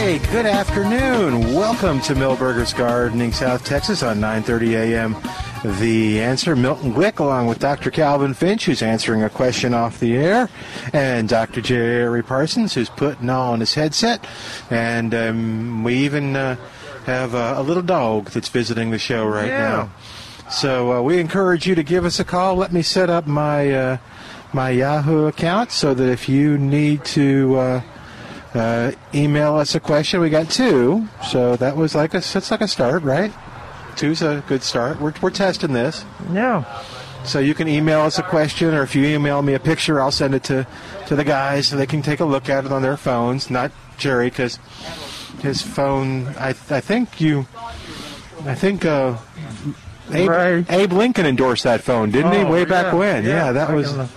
Hey, good afternoon. Welcome to Milberger's Gardening, South Texas on 9:30 a.m. The answer, Milton Glick, along with Dr. Calvin Finch, who's answering a question off the air, and Dr. Jerry Parsons, who's putting on his headset, and um, we even uh, have uh, a little dog that's visiting the show right Yeah. now. So uh, we encourage you to give us a call. Let me set up my uh, my Yahoo account so that if you need to. Uh, email us a question. We got two, so that was like a that's like a start, right? Two's a good start. We're we're testing this, Yeah. so you can email us a question, or if you email me a picture, I'll send it to to the guys so they can take a look at it on their phones. Not Jerry, because his phone. I I think you. I think. Uh, Abe, Right. Abe Lincoln endorsed that phone, didn't he? Oh, Way back yeah, when. Yeah, that back was. the-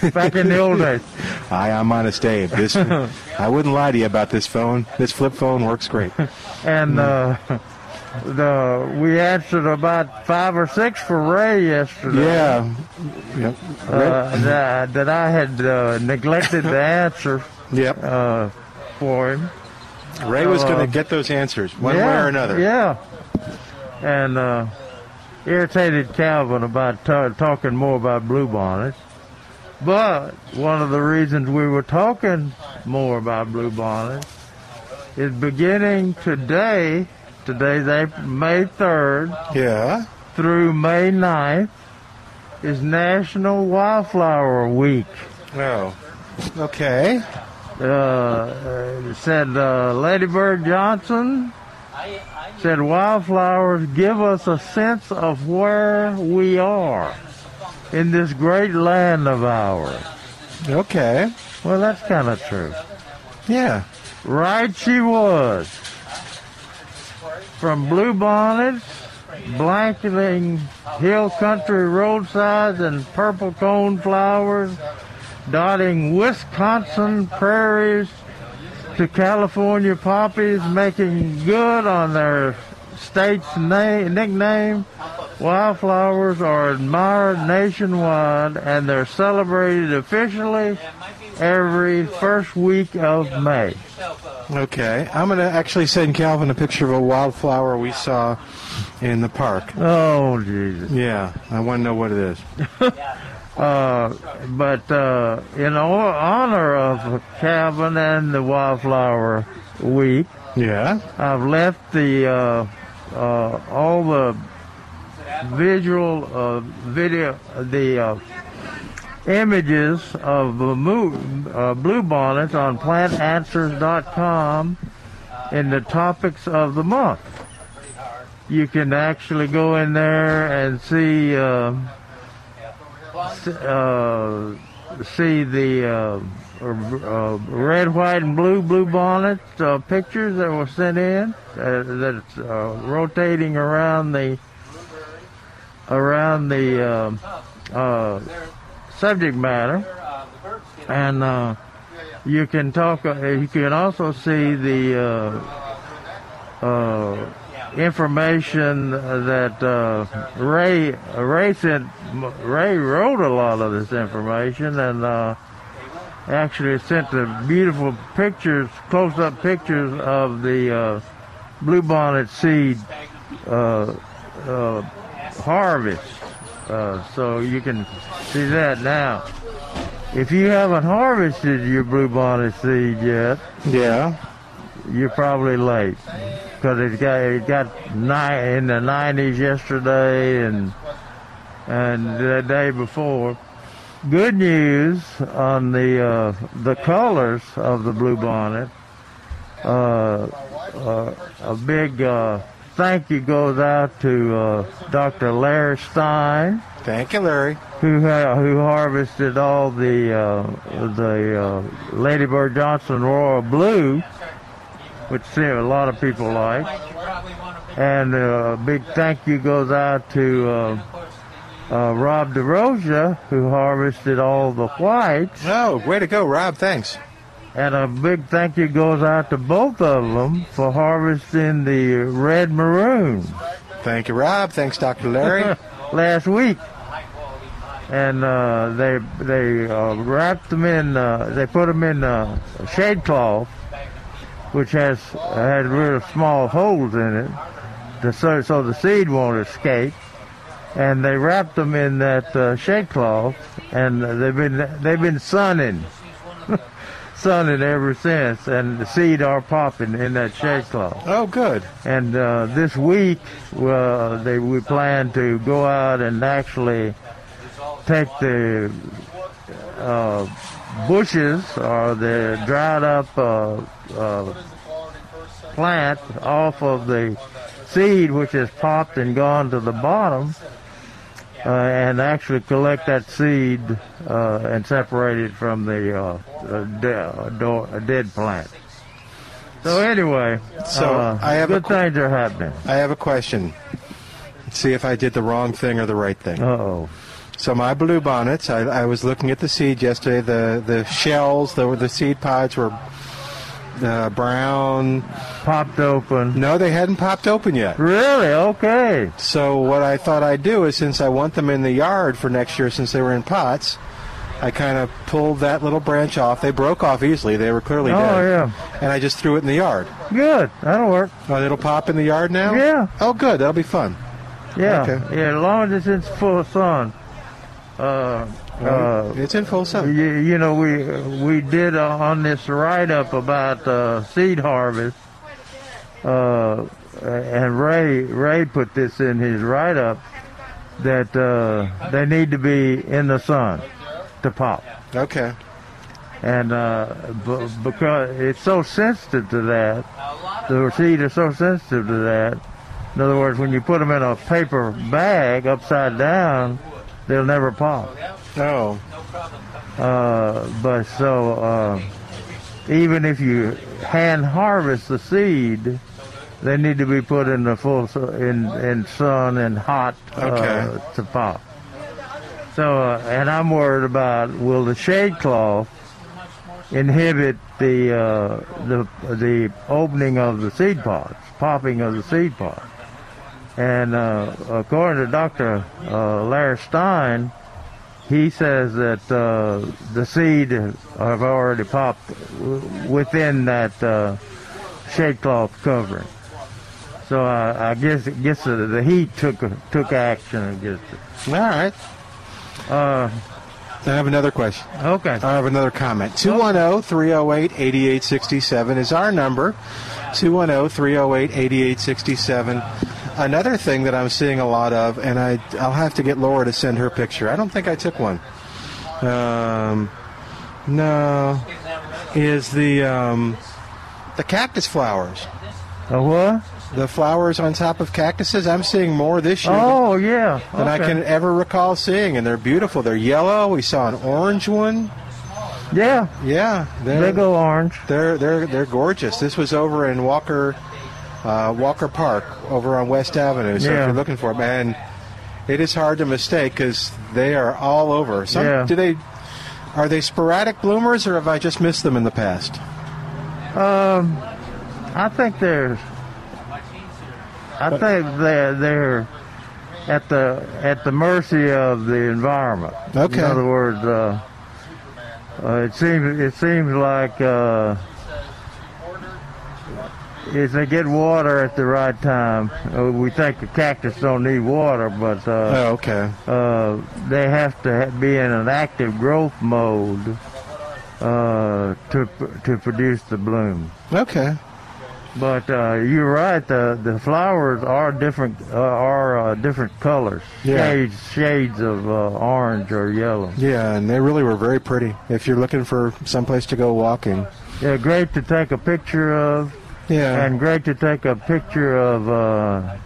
back in the old days. Hi, I'm Honest Dave. This, I wouldn't lie to you about this phone. This flip phone works great. And uh, the we answered about five or six for Ray yesterday. Yeah. Yep. Uh, that, that I had uh, neglected to answer yep. uh, for him. Ray was uh, going to get those answers one yeah, way or another. Yeah. And uh, irritated Calvin about ta talking more about bluebonnets. But one of the reasons we were talking more about bluebonnets is beginning today, today's April, May 3rd Yeah. through May 9th, is National Wildflower Week. Oh. Okay. uh, uh, said uh, Lady Bird Johnson said wildflowers give us a sense of where we are in this great land of ours. Okay. Well, that's kind of true. Yeah. Right she was. From bluebonnets, blanketing hill country roadsides and purple cone flowers, dotting Wisconsin prairies to California poppies, making good on their state's na- nickname. Wildflowers are admired nationwide and they're celebrated officially every first week of May. Okay. I'm going to actually send Calvin a picture of a wildflower we saw in the park. Oh, Jesus. Yeah. I want to know what it is. Uh, but uh, in honor of Calvin and the Wildflower Week, Yeah. I've left the uh, uh, all the visual uh, video, the uh, images of the mo- uh, bluebonnets on plantanswers.com in the topics of the month. You can actually go in there and see uh, see the uh, red, white, and blue bluebonnet uh, pictures that were sent in. Uh, that's uh, rotating around the around the uh, uh, subject matter, and uh, you can talk. You can also see the information that uh, Ray Ray sent. Ray wrote a lot of this information, and uh, actually sent the beautiful pictures, close-up pictures of the uh, bluebonnet seed uh, uh, harvest. Uh, so you can see that now. If you haven't harvested your bluebonnet seed yet, Yeah. you're probably late because it got it got nine in the 90s yesterday and and the day before. Good news on the uh, the colors of the bluebonnet. Uh, uh, a big uh, thank you goes out to uh, Dr. Larry Stein, Thank you, Larry. who ha- who harvested all the uh, the uh, Ladybird Johnson Royal Blue, which see, a lot of people like. And uh, a big thank you goes out to uh, Rob DeRosa, who harvested all the whites. Oh, way to go, Rob. Thanks. And a big thank you goes out to both of them for harvesting the red maroon Thank you, Rob. Thanks, Dr. Larry. last week. And uh, they they uh, wrapped them in uh, they put them in uh, shade cloth, which has had real small holes in it, to, so so the seed won't escape. And they wrapped them in that uh, shade cloth, and they've been they've been sunning, sunning ever since. And the seed are popping in that shade cloth. oh, good. And uh, this week, uh, they, we plan to go out and actually take the uh, bushes or the dried up uh, uh, plant off of the seed, which has popped and gone to the bottom, uh, and actually collect that seed uh, and separate it from the uh, de- dead plant. So anyway, So, uh, I have a good qu- things are happening. I have a question. See if I did the wrong thing or the right thing. Uh oh. So my blue bonnets, I, I was looking at the seed yesterday. The the shells, the the seed pods were uh, brown. Popped open. No, they hadn't popped open yet. Really? Okay. So what I thought I'd do is, since I want them in the yard for next year, since they were in pots, I kind of pulled that little branch off. They broke off easily. They were clearly Oh dead. Oh yeah. And I just threw it in the yard. Good. That'll work. Oh, it'll pop in the yard now. Yeah. Oh, good. That'll be fun. Yeah. Okay. Yeah. As long as it's in full sun. Uh, uh, it's in full sun. you, you know, we we did uh, on this write up about uh, seed harvest. Uh, and Ray Ray put this in his write up that uh, they need to be in the sun to pop. Okay. and uh, b- because it's so sensitive to that, the seed is so sensitive to that. In other words, when you put them in a paper bag upside down, they'll never pop. Oh. Uh, but so uh, even if you hand harvest the seed, they need to be put in the full in in sun and hot uh, Okay. to pop. So, uh, and I'm worried about will the shade cloth inhibit the uh, the the opening of the seed pods, popping of the seed pods. And uh, according to Dr. Uh, Larry Stein, he says that uh, the seed have already popped within that uh, shade cloth covering. So I, I guess I guess the, the heat took took action against it. All right. Uh, I have another question. okay. I have another comment. 210 308 8867 is our number. 210 308 8867. Another thing that I'm seeing a lot of, and I, I'll have to get Laura to send her picture. I don't think I took one. Um, no, is the um, the cactus flowers. A what? The flowers on top of cactuses. I'm seeing more this year Oh yeah. than I can ever recall seeing, and they're beautiful. They're yellow. We saw an orange one. Yeah, Yeah, they go orange. They're they're they're gorgeous. This was over in Walker uh, Walker Park over on West Avenue. So Yeah. if you're looking for them, and it is hard to mistake because they are all over. Some, Yeah. Do they are they sporadic bloomers or have I just missed them in the past? Um, I think they're. I think they're they're at the at the mercy of the environment. Okay. In other words, uh, uh, it seems it seems like uh, if they get water at the right time, uh, we think the cactus don't need water, but uh, Oh, okay. uh, they have to be in an active growth mode uh, to to produce the bloom. Okay. But uh, you're right. The the flowers are different. Uh, are uh, different colors, Yeah. shades shades of uh, orange or yellow. Yeah, and they really were very pretty. If you're looking for someplace to go walking. Yeah, great to take a picture of. Yeah. and great to take a picture of uh,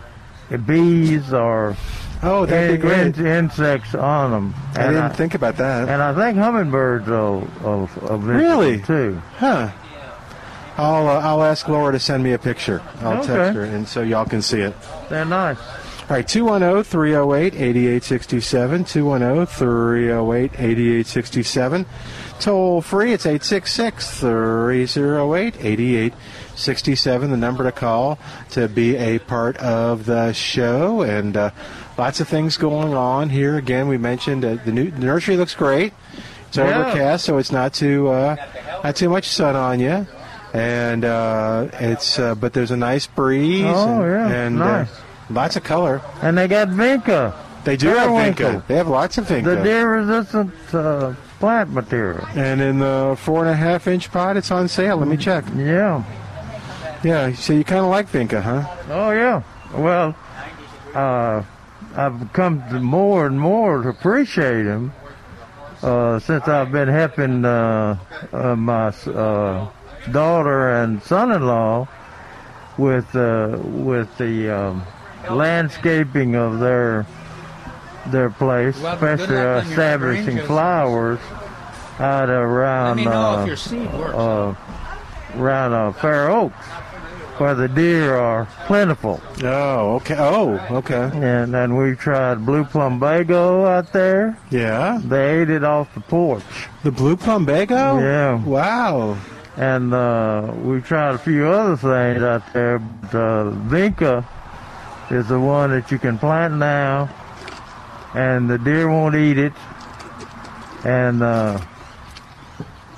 bees or oh, that'd be great. in- insects on them. I And didn't think about that. And I think hummingbirds will, will, will Really? too. Huh. I'll uh, I'll ask Laura to send me a picture. I'll Okay. text her, and so y'all can see it. They're nice. All right, 210 308 8867. 210 308 8867. Toll free, it's 866 308 8867, the number to call to be a part of the show. And uh, lots of things going on here. Again, we mentioned uh, the, new, the nursery looks great. It's Yeah. overcast, so it's not too uh, not too much sun on you. And uh, it's uh, but there's a nice breeze. Oh, and, yeah, and uh, nice. lots of color. And they got vinca, They do have vinca. They have lots of vinca. the deer-resistant uh, plant material. and in the four and a half inch pot, it's on sale. Let me check. Yeah. Yeah, so you kind of like vinca, huh? Oh, yeah. Well, uh, I've come to more and more to appreciate them uh, since I've been helping uh, uh, my uh, daughter and son-in-law with uh, with the um, landscaping of their their place, Well, especially uh, establishing flowers out around Let me know uh, if your seed works. uh, around uh, Fair Oaks, where the deer are plentiful. Oh, okay. Oh, okay. And then we tried blue plumbago out there. Yeah. They ate it off the porch. The blue plumbago? Yeah. Wow. And uh, we tried a few other things out there. But, uh, Vinca is the one that you can plant now, and the deer won't eat it. And uh,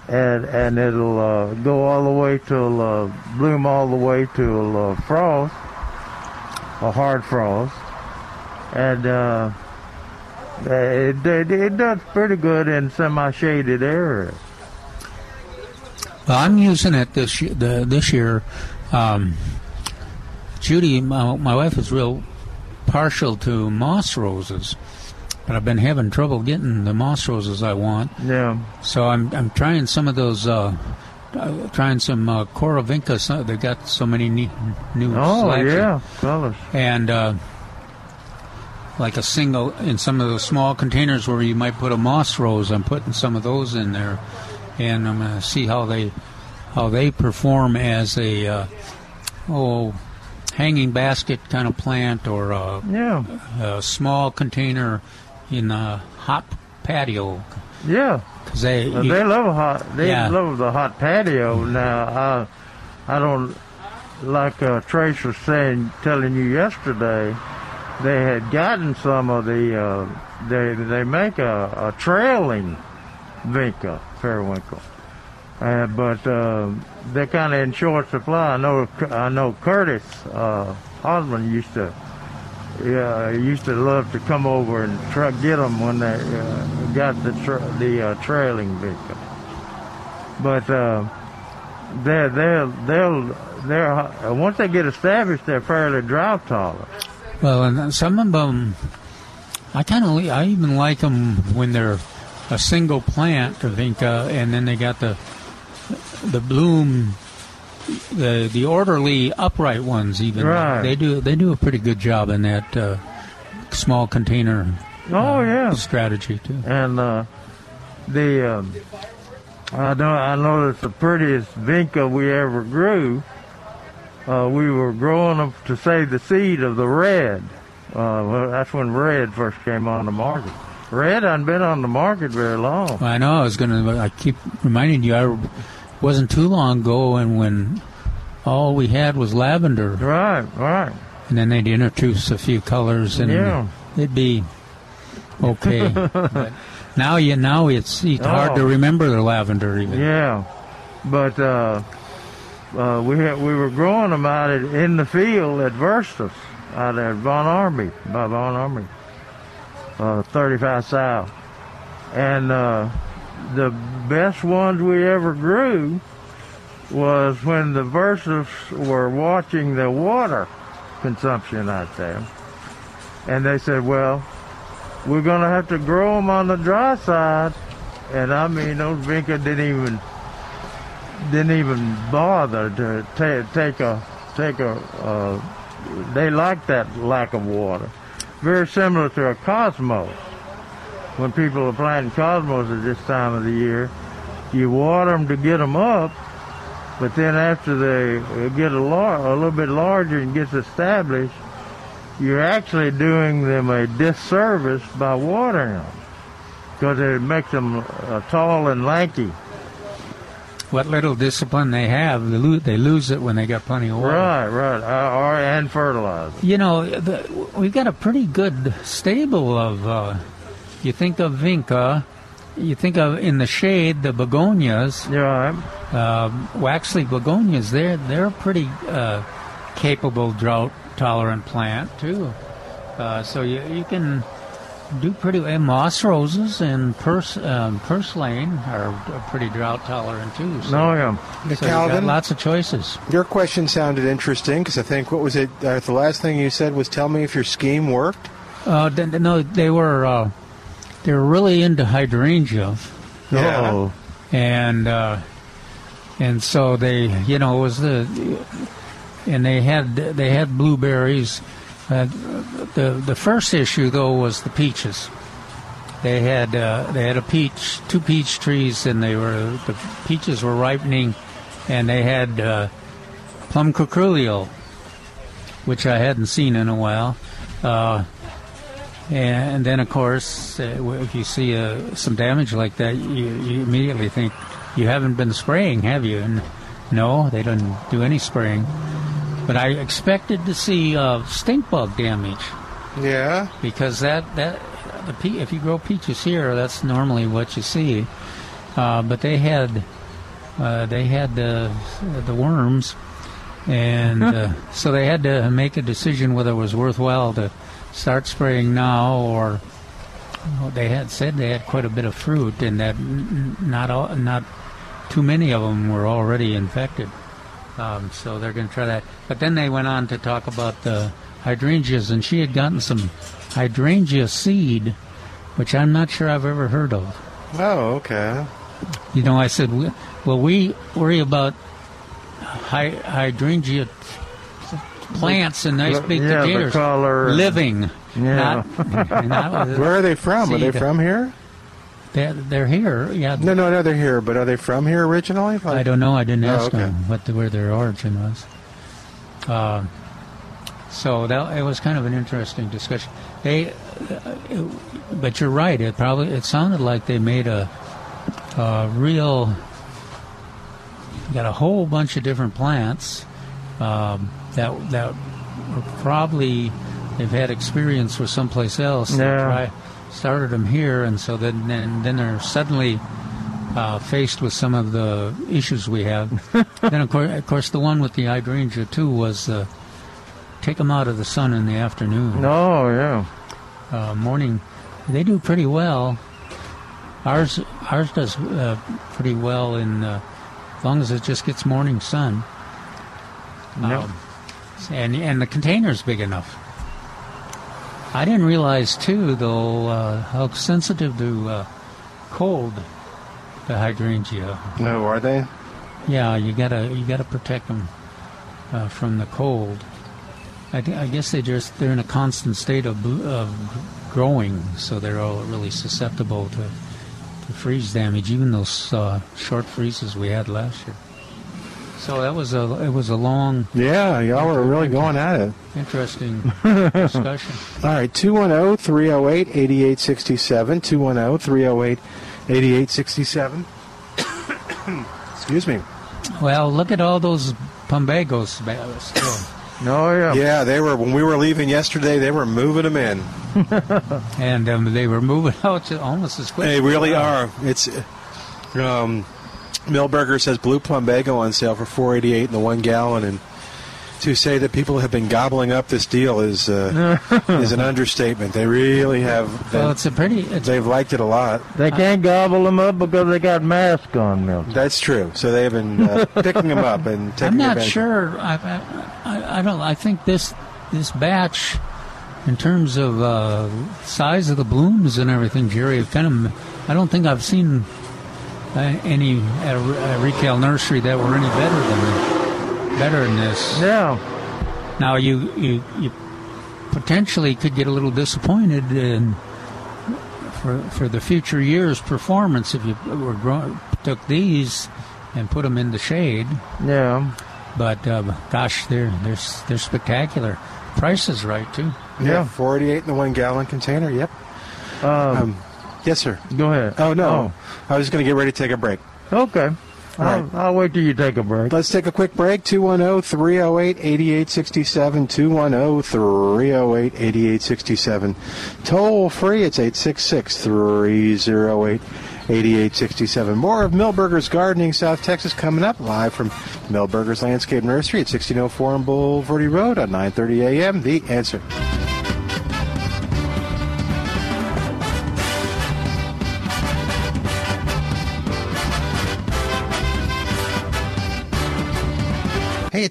and and it'll uh, go all the way till uh, bloom all the way till uh, frost, a hard frost, and uh, it, it it does pretty good in semi-shaded areas. Well, I'm using it this the, this year. Um, Judy, my, my wife, is real partial to moss roses, but I've been having trouble getting the moss roses I want. Yeah. So I'm I'm trying some of those. Uh, uh, trying some uh, Cora Vinca. So they got so many neat, new. Oh yeah, colors. and uh, like a single in some of the small containers where you might put a moss rose. I'm putting some of those in there, and I'm gonna see how they how they perform as a uh, oh hanging basket kind of plant or a, Yeah, a small container in a hot patio yeah. because they Well, you- they love hot. They Yeah. love the hot patio. Now, I, I don't like uh, Trace was saying, telling you yesterday. They had gotten some of the. Uh, they they make a, a trailing vinca periwinkle, uh, but uh, they're kind of in short supply. I know. I know Curtis uh, Osmond used to. Yeah, he used to love to come over and try get them when they uh, got the tra- the uh, trailing vinca. But uh, they're they'll they'll they're uh, once they get established, they're fairly drought tolerant. Well, and some of them, I kind of, I even like them when they're a single plant, I think, uh, and then they got the the bloom, the the orderly upright ones. Even Right. they do they do a pretty good job in that uh, small container Oh yeah, strategy too. and uh, the um, I know I know it's the prettiest vinca we ever grew. Uh, we were growing them to save the seed of the red. Uh, well, that's when red first came on the market. Red hadn't been on the market very long. Well, I know I was gonna. I keep reminding you. I wasn't too long ago, and when all we had was lavender, Right, right. and then they'd introduce a few colors, and Yeah. it'd be okay. but now you now it's, it's hard to Oh. remember the lavender even. Yeah, but uh, uh, we had, we were growing them out at, in the field at Verstus, out at Von Ormy, by Von Ormy, uh, 35 South, and uh, the best ones we ever grew was when the Versus were watching the water consumption out there, and they said, well. We're gonna have to grow them on the dry side, and I mean those vinca didn't even didn't even bother to ta- take a take a. Uh, they like that lack of water. Very similar to a cosmos. When people are planting cosmos at this time of the year, you water them to get them up, but then after they get a, lar- a little bit larger and gets established, you're actually doing them a disservice by watering them because it makes them uh, tall and lanky. What little discipline they have, they lose, they lose it when they got plenty of water. Right, right, uh, or and fertilizer. You know, the, we've got a pretty good stable of. Uh, you think of vinca, you think of in the shade the begonias, Yeah, uh, waxleaf begonias. They're they're a pretty uh, capable drought tolerant plant too. Uh, so you you can do pretty. And moss roses and purse um, purslane are pretty drought tolerant too. So, no, yeah. so you got Calvin, lots of choices. your question sounded interesting because I think what was it? Uh, the last thing you said was, "Tell me if your scheme worked." Uh, th- th- no, they were uh, they were really into hydrangea, Yeah. Oh, and uh, and so they, you know, it was the and they had they had blueberries. Uh, the the first issue though was the peaches. They had uh, they had a peach, two peach trees, and they were the peaches were ripening, and they had uh, plum curculio, which I hadn't seen in a while. And then, of course, uh, if you see uh, some damage like that, you, you immediately think you haven't been spraying, have you? And no, they didn't do any spraying. But I expected to see uh, stink bug damage Yeah. because that that the pe- if you grow peaches here, that's normally what you see. Uh, but they had uh, they had the the worms, and uh, so they had to make a decision whether it was worthwhile to start spraying now or. well, They had said they had quite a bit of fruit, and that not all, not too many of them were already infected. Um, so they're going to try that. But then they went on to talk about the hydrangeas, and she had gotten some hydrangea seed, which I'm not sure I've ever heard of. Oh, okay. You know, I said, well, we worry about hy- hydrangea plants and nice big yeah, the containers color. living. Yeah. Not, not Where are they from? Are they Seed. from here? they're, they're here. Yeah, No, no, no. They're here, but are they from here originally? I don't know. I didn't Oh, ask okay. them what the, where their origin was. Uh, so that it was kind of an interesting discussion. They, uh, it- but you're right. It probably it sounded like they made a, a real. Got a whole bunch of different plants um, that that were probably they've had experience with someplace else. They Yeah. try- started them here, and so then then, then they're suddenly uh, faced with some of the issues we have. then, of course, of course, the one with the hydrangea too was uh, take them out of the sun in the afternoon, Oh, yeah. uh, morning. They do pretty well. Ours ours does uh, pretty well in uh, as long as it just gets morning sun. Yep. Um, and and the container's big enough. I didn't realize too, though, uh, how sensitive to uh, cold the hydrangea. No, are they? Yeah, you gotta you gotta protect them uh, from the cold. I, I guess they just they're in a constant state of, of growing, so they're all really susceptible to, to freeze damage. Even those uh, short freezes we had last year. So that was a it was a long, Yeah, y'all were really going at it. interesting discussion. All right, 210 308 8867. 210 308 8867. Excuse me. Well, look at all those pumbagos ba- still. Oh, yeah. Yeah, they were, when we were leaving yesterday, they were moving them in. and um, they were moving out to almost as quick. They really are. It's, um, Milberger says blue plumbago on sale for 488 in the one gallon, and to say that people have been gobbling up this deal is uh, is an understatement. They really have. Well, it's a pretty. It's they've liked it a lot. They can't gobble them up because they got masks on, Milton. That's true. So they've been uh, picking them up and taking I'm not sure. I, I, I don't. I think this this batch, in terms of uh, size of the blooms and everything, Jerry, kind of. I don't think I've seen any a, a retail nursery that were any better than better than this. Yeah. Now you you you potentially could get a little disappointed in for for the future years' performance if you were grow, took these and put them in the shade. Yeah. But uh, gosh, they're they're they're spectacular. Price is right too. Yeah. forty-eight in the one gallon container. Yep. Um, yes, sir. Go ahead. Oh, no. Oh. I was going to get ready to take a break. Okay. I'll, right. I'll wait till you take a break. Let's take a quick break. 210 308 8867. 210 308 8867. Toll free, it's 866 308 8867. More of Milberger's Gardening, South Texas, coming up live from Milberger's Landscape Nursery at 1604 on Bulverde Road at 9.30 a.m. The Answer.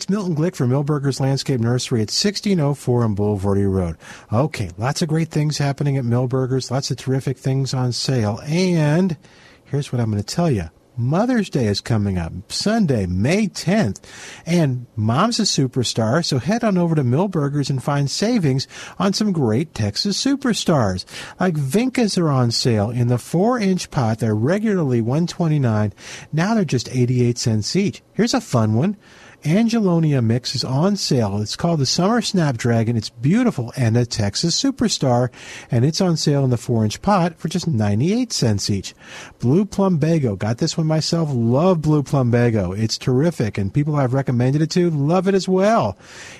Milton Glick from Milberger's Landscape Nursery at 1604 on Bulverde Road. Okay, lots of great things happening at Milberger's, lots of terrific things on sale, and here's what I'm going to tell you. Mother's Day is coming up, Sunday, May 10th, and Mom's a superstar, so head on over to Milberger's and find savings on some great Texas superstars. Like Vincas are on sale in the 4-inch pot. They're regularly 129 Now they're just 88 cents each. Here's a fun one. Angelonia mix is on sale. It's called the Summer Snapdragon. It's beautiful and a Texas superstar, and it's on sale in the four inch pot for just 98 cents each. Blue Plumbago. Got this one myself. Love Blue Plumbago. It's terrific, and people I've recommended it to love it as well.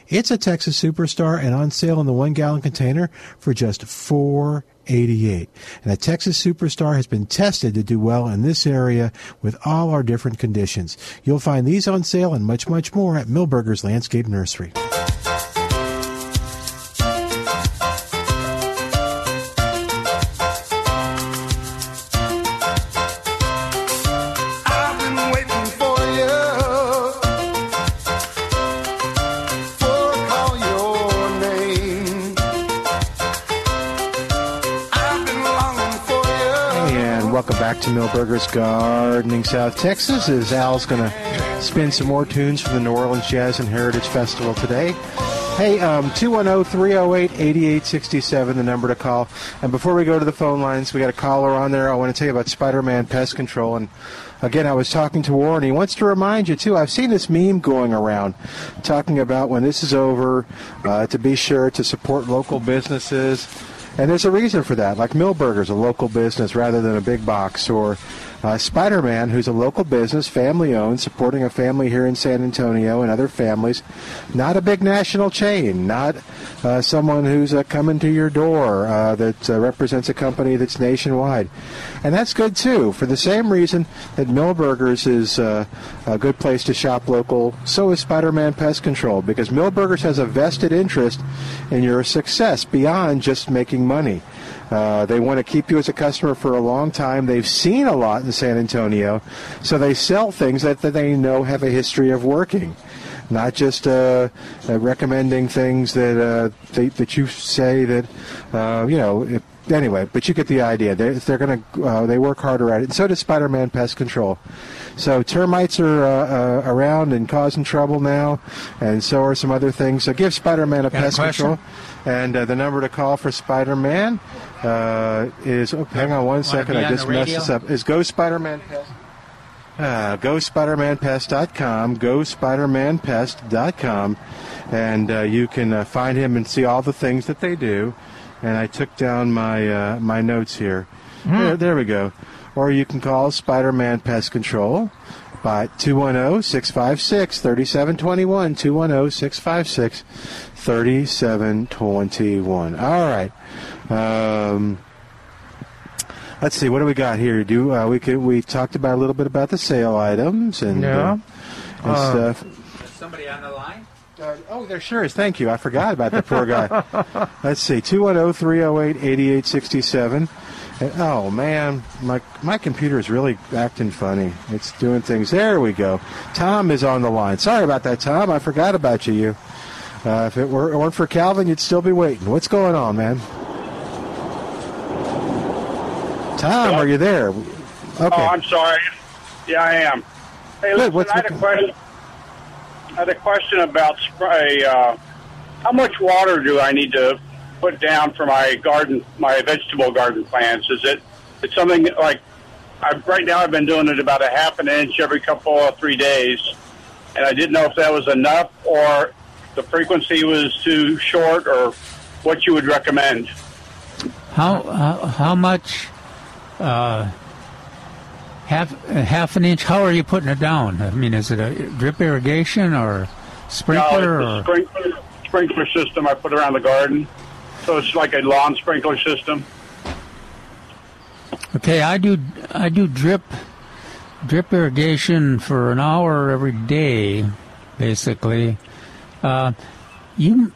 It's a Texas superstar and on sale in the one gallon container for just four 88. And a Texas Superstar has been tested to do well in this area with all our different conditions. You'll find these on sale and much, much more at Milberger's Landscape Nursery. Back to Milberger's Gardening South Texas. As Al's going to spin some more tunes for the New Orleans Jazz and Heritage Festival today. Hey, um, 210-308-8867, the number to call. And before we go to the phone lines, we got a caller on there. I want to tell you about Spider-Man Pest Control. And again, I was talking to Warren. He wants to remind you, too. I've seen this meme going around talking about when this is over, uh, to be sure to support local businesses. And there's a reason for that, like Milberger's, a local business rather than a big box, or uh, Spider Man, who's a local business, family owned, supporting a family here in San Antonio and other families. Not a big national chain, not uh, someone who's uh, coming to your door uh, that uh, represents a company that's nationwide. And that's good too, for the same reason that Milberger's is uh, a good place to shop local, so is Spider Man Pest Control, because Milberger's has a vested interest in your success beyond just making money. Uh, they want to keep you as a customer for a long time. They've seen a lot in San Antonio, so they sell things that, that they know have a history of working. Not just uh, uh, recommending things that uh, they, that you say that uh, you know. Anyway, but you get the idea. They, they're going to uh, they work harder at it, and so does Spider-Man Pest Control. So termites are uh, uh, around and causing trouble now, and so are some other things. So give Spider-Man a Got pest question? control, and uh, the number to call for Spider-Man uh, is. Oh, hang on one second, be I just messed this up. Is Go Spider-Man Pest. Uh, GoSpiderManPest.com, GoSpiderManPest.com, and uh, you can uh, find him and see all the things that they do. And I took down my uh, my notes here. There, there we go. Or you can call Spider-Man Pest Control by 210-656-3721, 210-656-3721. All right. Um, let's see. What do we got here? Do uh, we could we talked about a little bit about the sale items and Yeah. uh, and Uh, stuff. Somebody on the line? Uh, oh, there sure is. Thank you. I forgot about the poor guy. Let's see. 210-308-8867. And, oh, man. My, my computer is really acting funny. It's doing things. There we go. Tom is on the line. Sorry about that, Tom. I forgot about you. you. Uh, if it were, weren't for Calvin, you'd still be waiting. What's going on, man? Tom, are you there? Okay. Oh, I'm sorry. Yeah, I am. Hey, Good, listen, what's I had a question. I had a question about spray. Uh, how much water do I need to put down for my garden, my vegetable garden plants? Is it it's something like I, right now? I've been doing it about a half an inch every couple or three days, and I didn't know if that was enough or the frequency was too short, or what you would recommend. How how, how much? Uh, half half an inch. How are you putting it down? I mean, is it a drip irrigation or sprinkler? No, or? it's a sprinkler, sprinkler system I put around the garden, so it's like a lawn sprinkler system. Okay, I do I do drip drip irrigation for an hour every day, basically. Uh, you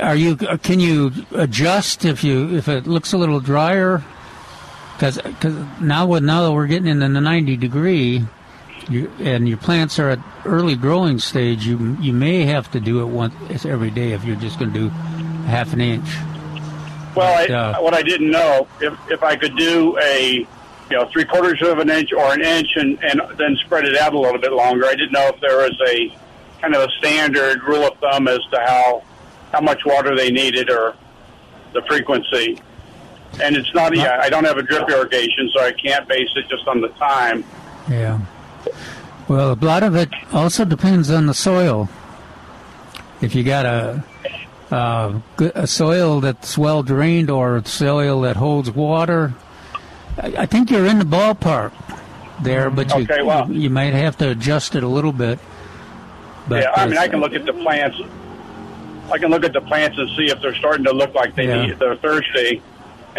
are you can you adjust if you if it looks a little drier? Because now with now that we're getting into the ninety degree, you, and your plants are at early growing stage, you you may have to do it once every day if you're just going to do half an inch. Well, I, Yeah. what I didn't know if if I could do a you know three quarters of an inch or an inch and and then spread it out a little bit longer. I didn't know if there was a kind of a standard rule of thumb as to how how much water they needed or the frequency. And it's not. Yeah, I don't have a drip irrigation, so I can't base it just on the time. Yeah. Well, a lot of it also depends on the soil. If you got a uh, a soil that's well drained or soil that holds water, I, I think you're in the ballpark there. But you Okay, well- you might have to adjust it a little bit. But yeah, I mean, uh, I can look at the plants. I can look at the plants and see if they're starting to look like they Yeah. need, they're thirsty,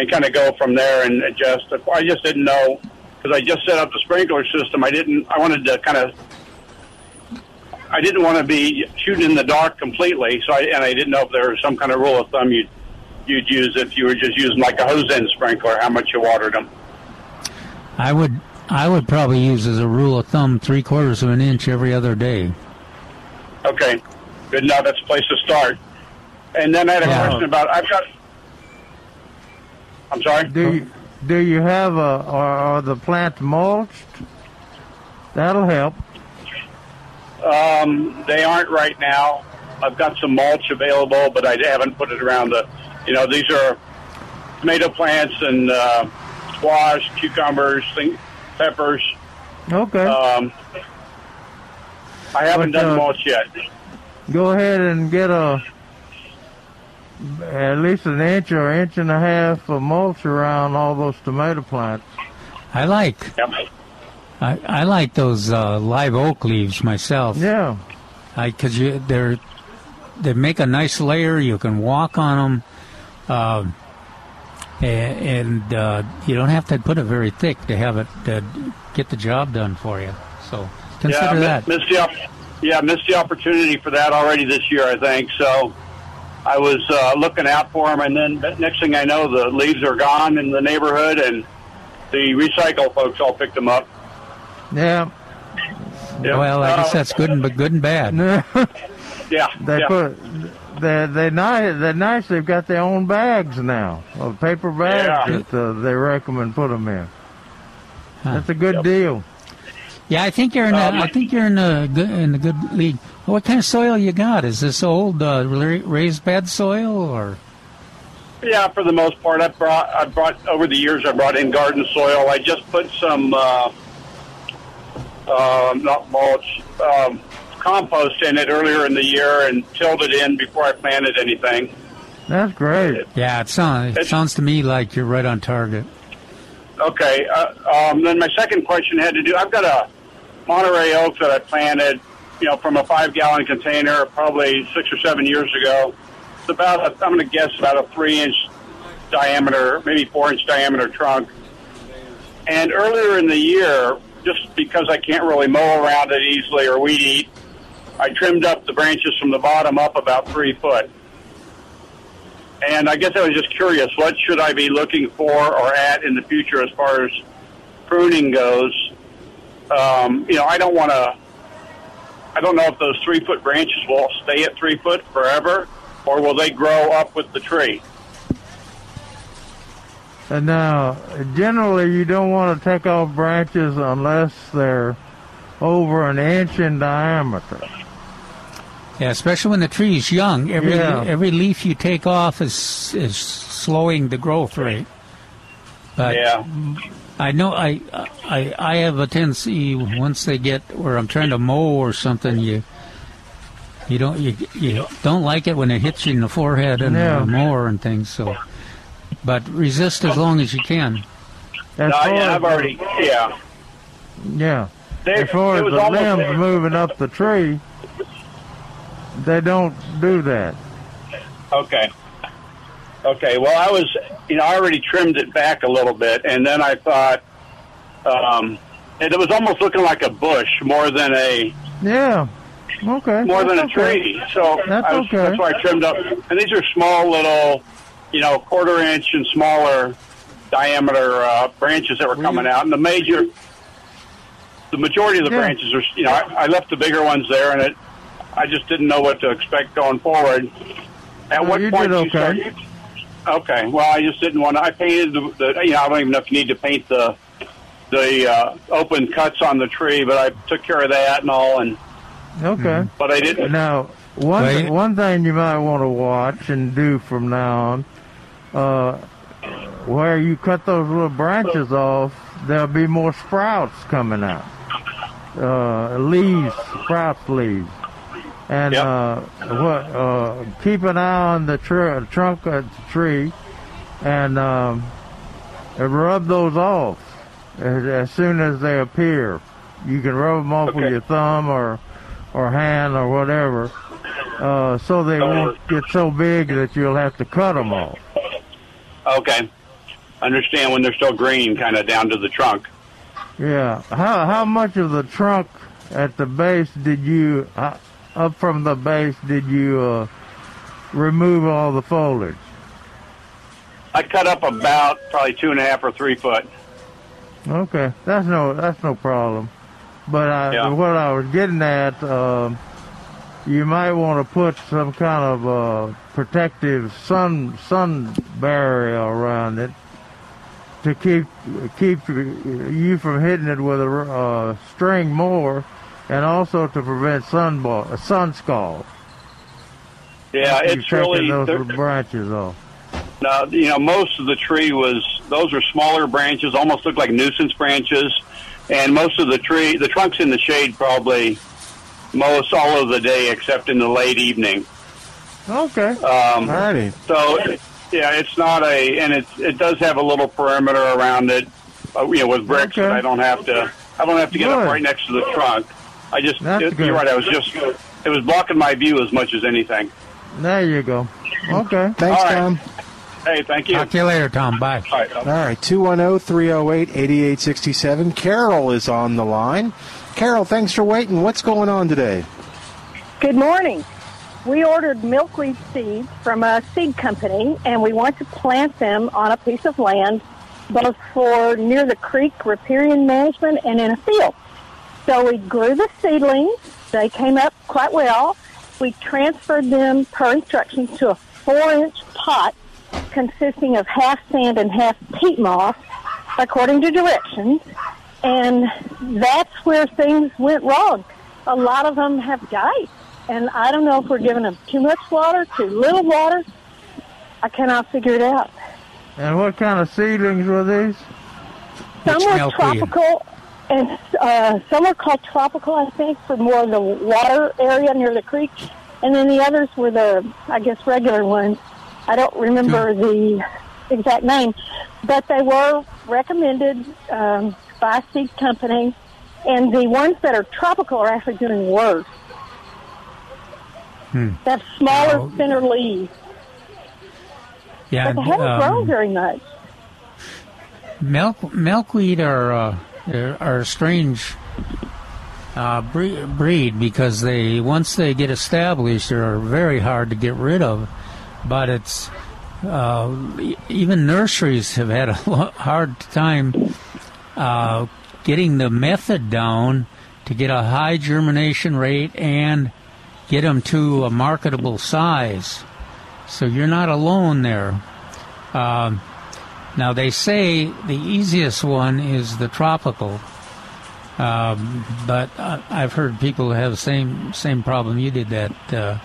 and kind of go from there and adjust. I just didn't know because I just set up the sprinkler system. I didn't. I wanted to kind of. I didn't want to be shooting in the dark completely, so I, and I didn't know if there was some kind of rule of thumb you'd you'd use if you were just using like a hose end sprinkler, how much you watered them. I would I would probably use as a rule of thumb three quarters of an inch every other day. Okay, good enough. That's a place to start. And then I had a Yeah. question about. I've got. I'm sorry. Do you, do you have a are, are the plants mulched? That'll help. Um, they aren't right now. I've got some mulch available, but I haven't put it around the. You know, these are tomato plants and uh, squash, cucumbers, thing, peppers. Okay. Um, I haven't But, done uh, mulch yet. Go ahead and get a at least an inch or inch and a half of mulch around all those tomato plants. I like Yep. I, I like those uh, live oak leaves myself. Yeah. I because you they're they make a nice layer. You can walk on them, uh, and, and uh, you don't have to put it very thick to have it to get the job done for you. So consider yeah, that. Missed the yeah, missed the opportunity for that already this year, I think. So I was uh, looking out for them, and then next thing I know, the leaves are gone in the neighborhood, and the recycle folks all picked them up. Yeah. Yeah. Well, I guess Uh, that's good and but good and bad. Yeah, they yeah. put they they nice they're nice. They've got their own bags now, uh, paper bags Yeah. that uh, they recommend put them in. Huh. That's a good Yep. deal. Yeah, I think you're in. A, Um, I think you're in a good in a good league. What kind of soil you got? Is this old uh, raised bed soil or? Yeah, for the most part, I brought I brought over the years. I brought in garden soil. I just put some uh, uh, not mulch um, compost in it earlier in the year and tilled it in before I planted anything. That's great. Yeah, it sounds it sounds to me like you're right on target. Okay. Uh, um, then my second question had to do. I've got a Monterey oak that I planted, you know, from a five gallon container probably six or seven years ago. It's about a, I'm going to guess about a three inch diameter, maybe four inch diameter trunk. And earlier in the year, just because I can't really mow around it easily or weed eat, I trimmed up the branches from the bottom up about three foot. And I guess I was just curious, what should I be looking for or at in the future as far as pruning goes? Um, you know, I don't want to. I don't know if those three foot branches will stay at three foot forever, or will they grow up with the tree? And now, generally, you don't want to take off branches unless they're over an inch in diameter. Yeah, especially when the tree's young. Every Yeah. every leaf you take off is is slowing the growth rate. But Yeah. I know I I I have a tendency once they get where I'm trying to mow or something you you don't you you don't like it when it hits you in the forehead and Yeah. the mower and things so but resist as long as you can. As No, yeah, as I've already. Yeah. yeah. They, As far as the almost limbs moving up the tree, they don't do that. Okay. Okay. Well, I was, you know, I already trimmed it back a little bit, and then I thought, um, it was almost looking like a bush more than a Yeah. Okay. more than a That's okay. tree. So That's I was, okay. that's why I trimmed up. And these are small little, you know, quarter inch and smaller diameter uh, branches that were coming out. And the major, the majority of the Yeah. branches are, you know, I, I left the bigger ones there, and it, I just didn't know what to expect going forward. At Well, what point did you start? Okay. Okay. Well, I just didn't want to. I painted the, the. You know, I don't even know if you need to paint the the uh, open cuts on the tree, but I took care of that and all. And Okay. but I didn't. Now, one Wait. one thing you might want to watch and do from now on, uh, where you cut those little branches off, there'll be more sprouts coming out. Uh, leaves, sprouts, leaves, and Yep. uh, what? Uh, keep an eye on the tr- trunk of the tree, and um, and rub those off as, as soon as they appear. You can rub them off with your thumb or or hand or whatever, uh, so they won't get so big that you'll have to cut them off. Okay. Understand when they're still green, kind of down to the trunk. Yeah. How how much of the trunk at the base did you up from the base did you uh, remove all the foliage? I cut up about probably two and a half or three foot. Okay, that's no that's no problem. But I, Yeah. what I was getting at, um, you might want to put some kind of uh, protective sun sun barrier around it to keep keep you from hitting it with a uh, string more, and also to prevent sunball, sun scald. Yeah, it's really those branches off. now. You know, most of the tree was those are smaller branches, almost look like nuisance branches, and most of the tree, the trunks in the shade, probably most all of the day except in the late evening. Okay. Um, Alrighty. So, yeah, it's not a, and it it does have a little perimeter around it, uh, you know, with bricks. Okay. But I don't have to, I don't have to get Good. up right next to the trunk. I just, That's it, good. you're right. I was just, it was blocking my view as much as anything. There you go. Okay. Thanks, All right. Tom. Hey, thank you. Talk to you later, Tom. Bye. All right. All right, oh, 210 308 8867. Carol is on the line. Carol, thanks for waiting. What's going on today? Good morning. We ordered milkweed seeds from a seed company, and we want to plant them on a piece of land, both for near the creek riparian management and in a field. So we grew the seedlings. They came up quite well. We transferred them per instructions to a four-inch pot consisting of half sand and half peat moss, according to directions. And that's where things went wrong. A lot of them have died. And I don't know if we're giving them too much water, too little water. I cannot figure it out. And what kind of seedlings were these? Some Which were milkweed? tropical, and uh, some are called tropical, I think, for more of the water area near the creek. And then the others were the, I guess, regular ones. I don't remember the exact name, but they were recommended um, by seed company. And the ones that are tropical are actually doing worse. Hmm. They have smaller, Oh. thinner leaves, Yeah, but they haven't um, grown very much. Milk milkweed are uh, are a strange uh, breed because they once they get established, they're very hard to get rid of. But it's uh, even nurseries have had a hard time uh, getting the method down to get a high germination rate and get them to a marketable size. So you're not alone there. Um, Now they say the easiest one is the tropical, um, but uh, I've heard people have the same same problem you did. That uh,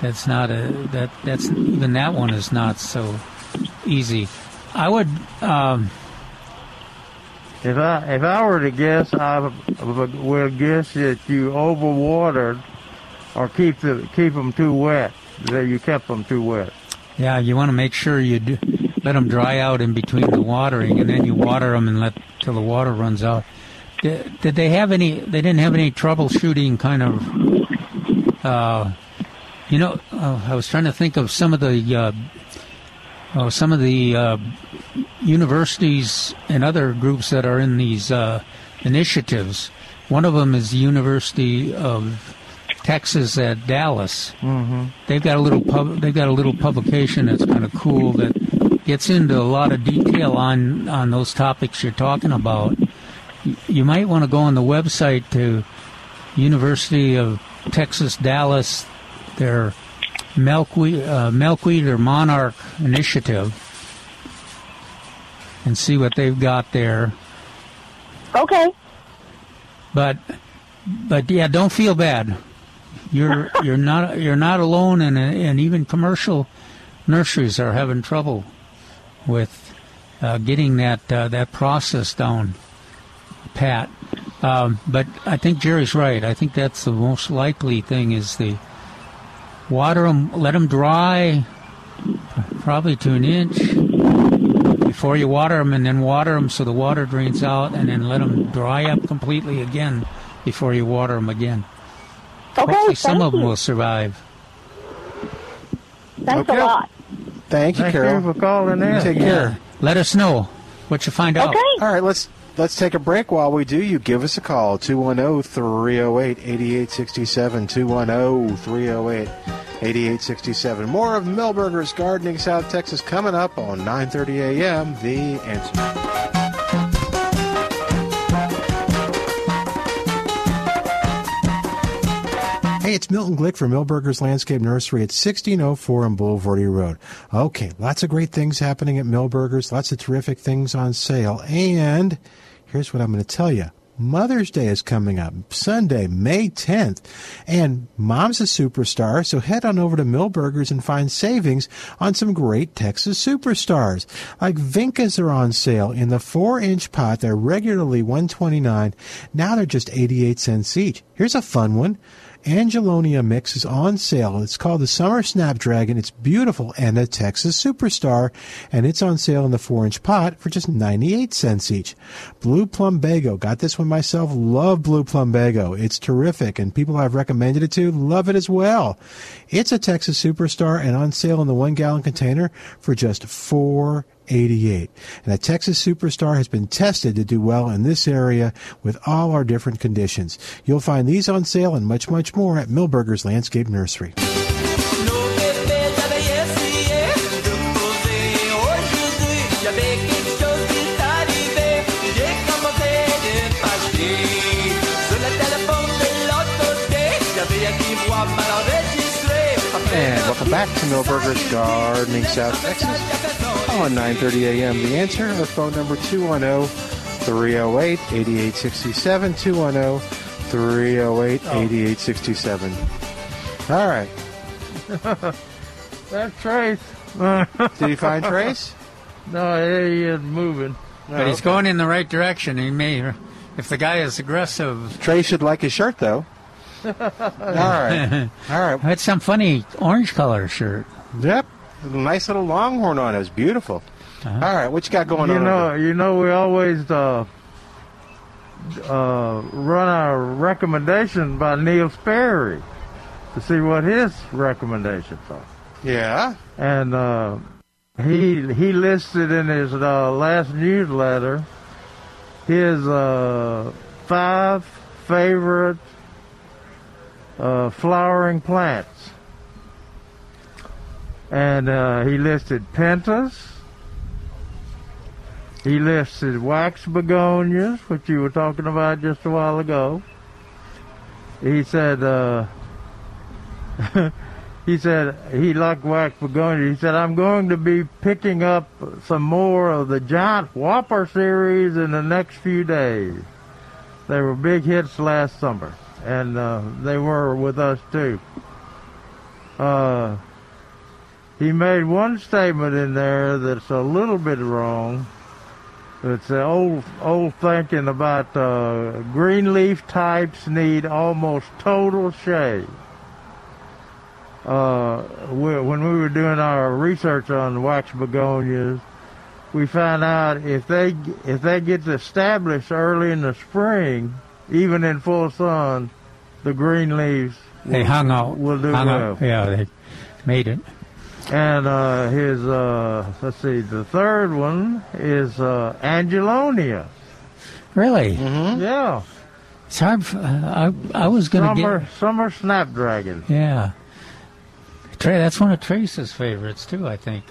that's not a that that's even that one is not so easy. I would. Um, If I if I were to guess, I would would guess that you overwatered or keep the keep them too wet. That you kept them too wet. Yeah, you want to make sure you do, let them dry out in between the watering, and then you water them and let till the water runs out. Did, did they have any? They didn't have any troubleshooting kind of. Uh, you know, uh, I was trying to think of some of the uh, oh, some of the uh, universities and other groups that are in these uh, initiatives. One of them is the University of Texas at Dallas. Mm-hmm. They've got a little pub, they've got a little publication that's kind of cool that gets into a lot of detail on on those topics you're talking about. You might want to go on the website to University of Texas Dallas, their milkweed uh, milkweed or monarch initiative, and see what they've got there. Okay. But but yeah, don't feel bad. You're you're not you're not alone, and and even commercial nurseries are having trouble with uh, getting that uh, that process down, pat. Um, but I think Jerry's right. I think that's the most likely thing is the water them, let them dry, probably to an inch before you water them, and then water them so the water drains out, and then let them dry up completely again before you water them again. Okay. Hopefully, some of them you. will survive. Thanks Okay. a lot. Thank you, Thank Carol. you for calling in. There. Take care. Let us know what you find out. Okay. All right, let's let's take a break. While we do, you give us a call 210-308-8867 210-308-8867. More of Milberger's Gardening South Texas coming up on 9:30 a.m. The answer. Hey, it's Milton Glick from Milberger's Landscape Nursery at 1604 on Bulverde Road. Okay, lots of great things happening at Milberger's, lots of terrific things on sale, and here's what I'm going to tell you. Mother's Day is coming up Sunday, May 10th, and Mom's a superstar, so head on over to Milberger's and find savings on some great Texas superstars. Like Vincas are on sale in the 4-inch pot. They're regularly 129. Now they're just 88 cents each. Here's a fun one. Angelonia mix is on sale. It's called the Summer Snapdragon. It's beautiful and a Texas superstar, and it's on sale in the four inch pot for just 98 cents each. Blue Plumbago. Got this one myself. Love Blue Plumbago. It's terrific, and people I've recommended it to love it as well. It's a Texas superstar and on sale in the one gallon container for just four 88. And a Texas Superstar has been tested to do well in this area with all our different conditions. You'll find these on sale and much, much more at Milberger's Landscape Nursery. And welcome back to Milberger's Gardening South Texas on 9:30 a.m. The answer, our phone number 210-308-8867 210-308-8867. All right. That's Trace. Did you find Trace? no, he is moving. But he's going in the right direction. He may, if the guy is aggressive. Trace should like his shirt though. All right. All right. It's some funny orange color shirt. Yep. Nice little longhorn on it. It's beautiful. All right. What you got going you on? know, you know, we always uh, uh, run our recommendation by Neil Sperry to see what his recommendations are. Yeah. And uh, he he listed in his uh, last newsletter his uh, five favorite uh, flowering plants, and uh, he listed pentas. He listed wax begonias, which you were talking about just a while ago. He said uh, he said he liked wax begonias. He said I'm going to be picking up some more of the giant whopper series in the next few days. They were big hits last summer, and uh, they were with us too. Uh, he made one statement in there that's a little bit wrong. It's an old old thinking about uh, green leaf types need almost total shade. Uh, we, when we were doing our research on wax begonias, we found out if they if they get established early in the spring, even in full sun, the green leaves They will- hung out. will do hung well. out. Yeah, they made it. And uh, his, uh, let's see, the third one is uh, Angelonia. Really? Yeah, It's hard. f- uh, I I was gonna summer get. summer snapdragon. Yeah. Trey, that's one of Trace's favorites too. I think.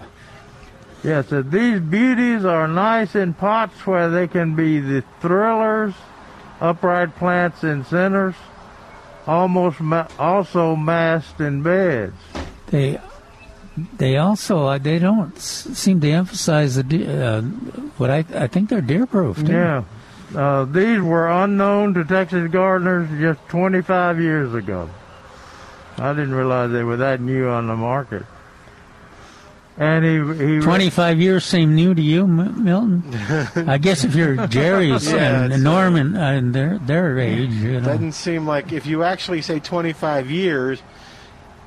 Yes, so these beauties are nice in pots where they can be the thrillers, upright plants in centers, almost ma- also massed in beds. They they also uh, they don't s- seem to emphasize the de- uh, what I I think they're deer proof. Too. Yeah. Uh, these were unknown to Texas gardeners just 25 years ago. I didn't realize they were that new on the market. And he he Twenty five years seem new to you, M- Milton. I guess if you're Jerry's Yeah, and it's, uh, Norman and their their age, you know. Doesn't seem like if you actually say 25 years,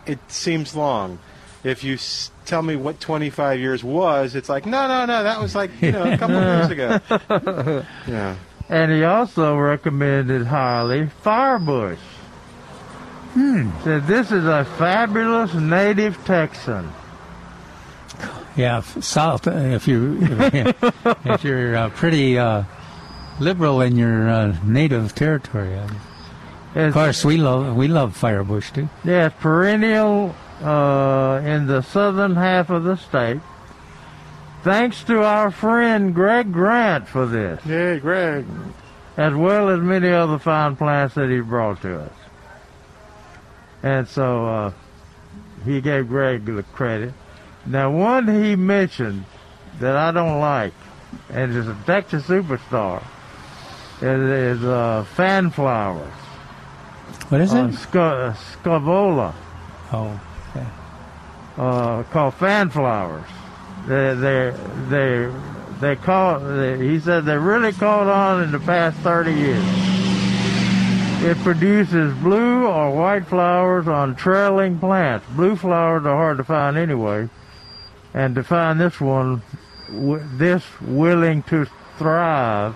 it seems long. If you s- tell me what 25 years was, it's like no, no, no. That was like you know a couple of years ago. Yeah. And he also recommended highly Firebush. Hmm. Said this is a fabulous native Texan. Yeah, f- south. uh, If you if you're uh, pretty uh, liberal in your uh, native territory, of It's, course we love we love firebush too. yeah, it's perennial uh, in the southern half of the state. Thanks to our friend Greg Grant for this, Hey, Greg. as well as many other fine plants that he brought to us. And so uh, he gave Greg the credit. Now, one he mentioned that I don't like, and is a Texas superstar, is, is uh, fan flowers. What is uh, it? sc- uh, scaevola, Oh, okay. Uh, called fan flowers. They they they they call. He said they really caught on in the past thirty years. It produces blue or white flowers on trailing plants. Blue flowers are hard to find anyway, and to find this one, this willing to thrive.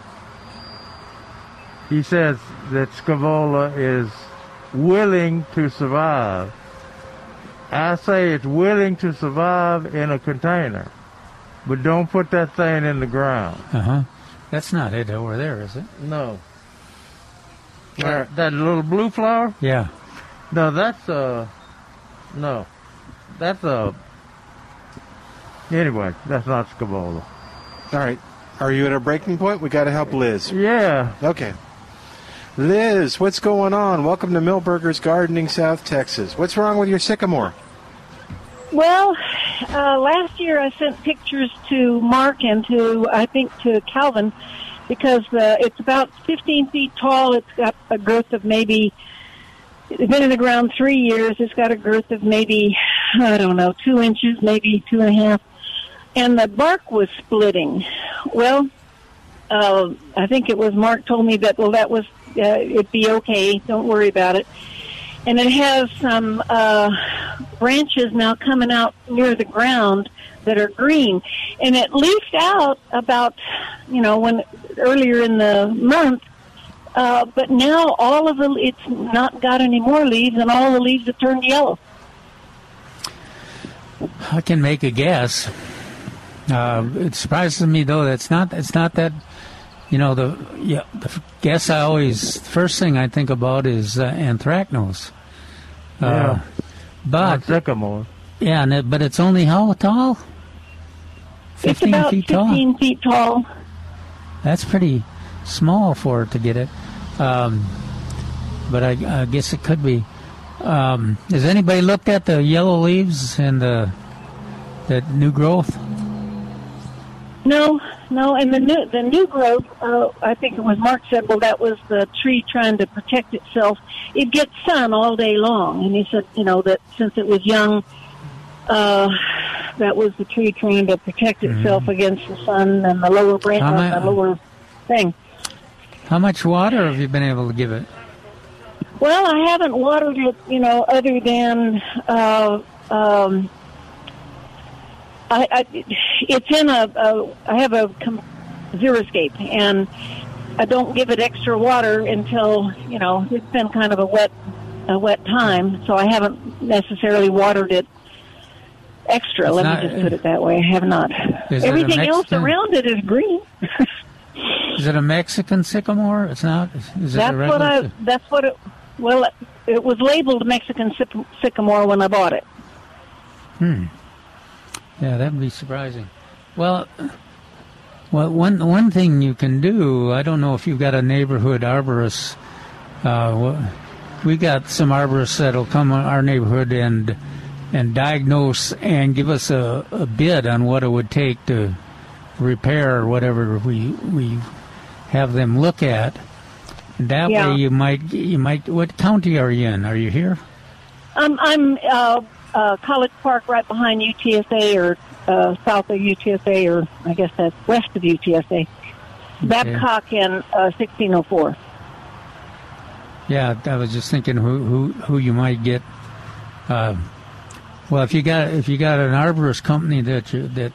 He says that scaevola is willing to survive. I say it's willing to survive in a container, but don't put that thing in the ground. Uh huh. That's not it over there, is it? No. That, that little blue flower? Yeah. No, that's uh, no, that's uh. Anyway, that's not scaevola. All right. Are you at a breaking point? We got to help Liz. Yeah, Okay. Liz, what's going on? Welcome to Milberger's Gardening, South Texas. What's wrong with your sycamore? Well, uh, last year I sent pictures to Mark and to I think to Calvin because uh, it's about 15 feet tall. It's got a girth of maybe. It's been in the ground three years. It's got a girth of maybe I don't know two inches, maybe two and a half, and the bark was splitting. Well, uh, I think it was Mark told me that well that was uh, it'd be okay. Don't worry about it. And it has some uh, branches now coming out near the ground that are green, and it leafed out about you know when earlier in the month. Uh, but now all of the it's not got any more leaves, and all the leaves have turned yellow. I can make a guess. Uh, it surprises me though that it's not. It's not that. You know the yeah. The guess I always first thing I think about is uh, anthracnose. Uh, Yeah. But sycamore. yeah, and it, but it's only how tall? It's Fifteen about feet tall. 15 feet tall. That's pretty small for it to get it. Um, but I, I guess it could be. Um, has anybody looked at the yellow leaves and the that new growth? No, no, and the new the new growth. Uh, I think it was Mark said. Well, that was the tree trying to protect itself. It gets sun all day long, and he said, you know, that since it was young, uh, that was the tree trying to protect itself against the sun and the lower branch, uh, the lower thing. How much water have you been able to give it? Well, I haven't watered it, you know, other than uh, um, I, I, it's in a, a. I have a com- xeriscape, and I don't give it extra water until you know it's been kind of a wet, a wet time. So I haven't necessarily watered it extra. It's Let not- me just put it that way. I have not. It Everything else around it is green. Is it a Mexican sycamore? It's not. Is it That's a what? I. That's what it. Well, it, it was labeled Mexican sycamore when I bought it. Hmm. Yeah, that would be surprising. Well, well, one one thing you can do. I don't know if you've got a neighborhood arborist. Uh, we got some arborists that'll come in our neighborhood and and diagnose and give us a, a bid on what it would take to repair or whatever we we have them look at. That Yeah. way, you might you might. What county are you in? Are you here? I'm I'm uh, uh, College Park, right behind UTSA, or uh, south of UTSA, or I guess that's west of UTSA. Babcock and uh, 1604. Yeah, I was just thinking who who who you might get. Uh, well, if you got if you got an arborist company that you, that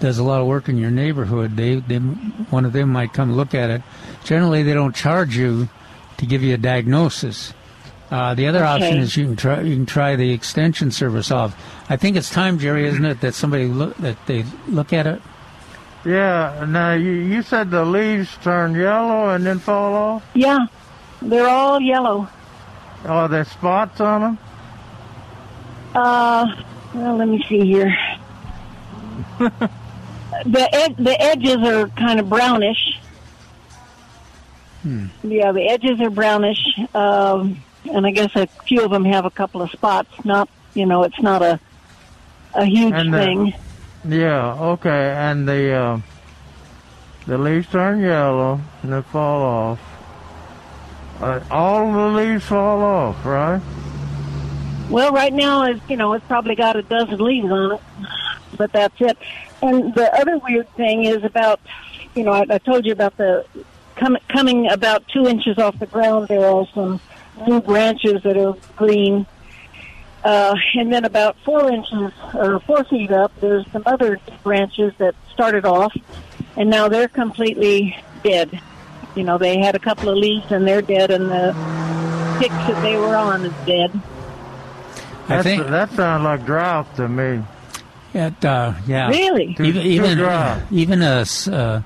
does a lot of work in your neighborhood, they they one of them might come look at it. Generally, they don't charge you to give you a diagnosis. Uh, the other option is you can try you can try the extension service off. I think it's time, Jerry, isn't it, that somebody look that they look at it. Yeah. Now you you said the leaves turn yellow and then fall off. Yeah, they're all yellow. Are there spots on them? Uh, well, let me see here. the ed- the edges are kind of brownish. Hmm. Yeah, the edges are brownish, um, and I guess a few of them have a couple of spots. Not, you know, it's not a a huge And the- thing. Yeah. Okay. And the uh, the leaves turn yellow and they fall off. Uh, all the leaves fall off, right? Well, right now, it's you know, it's probably got a dozen leaves on it, but that's it. And the other weird thing is about, you know, I, I told you about the com- coming about two inches off the ground. There are some new branches that are green, uh, and then about four inches or four feet up, there's some other branches that started off, and now they're completely dead. You know, they had a couple of leaves and they're dead, and the sticks that they were on is dead. I think that sounds like drought to me. it, uh, yeah. Really? Too- even too even, dry. even a, s- uh,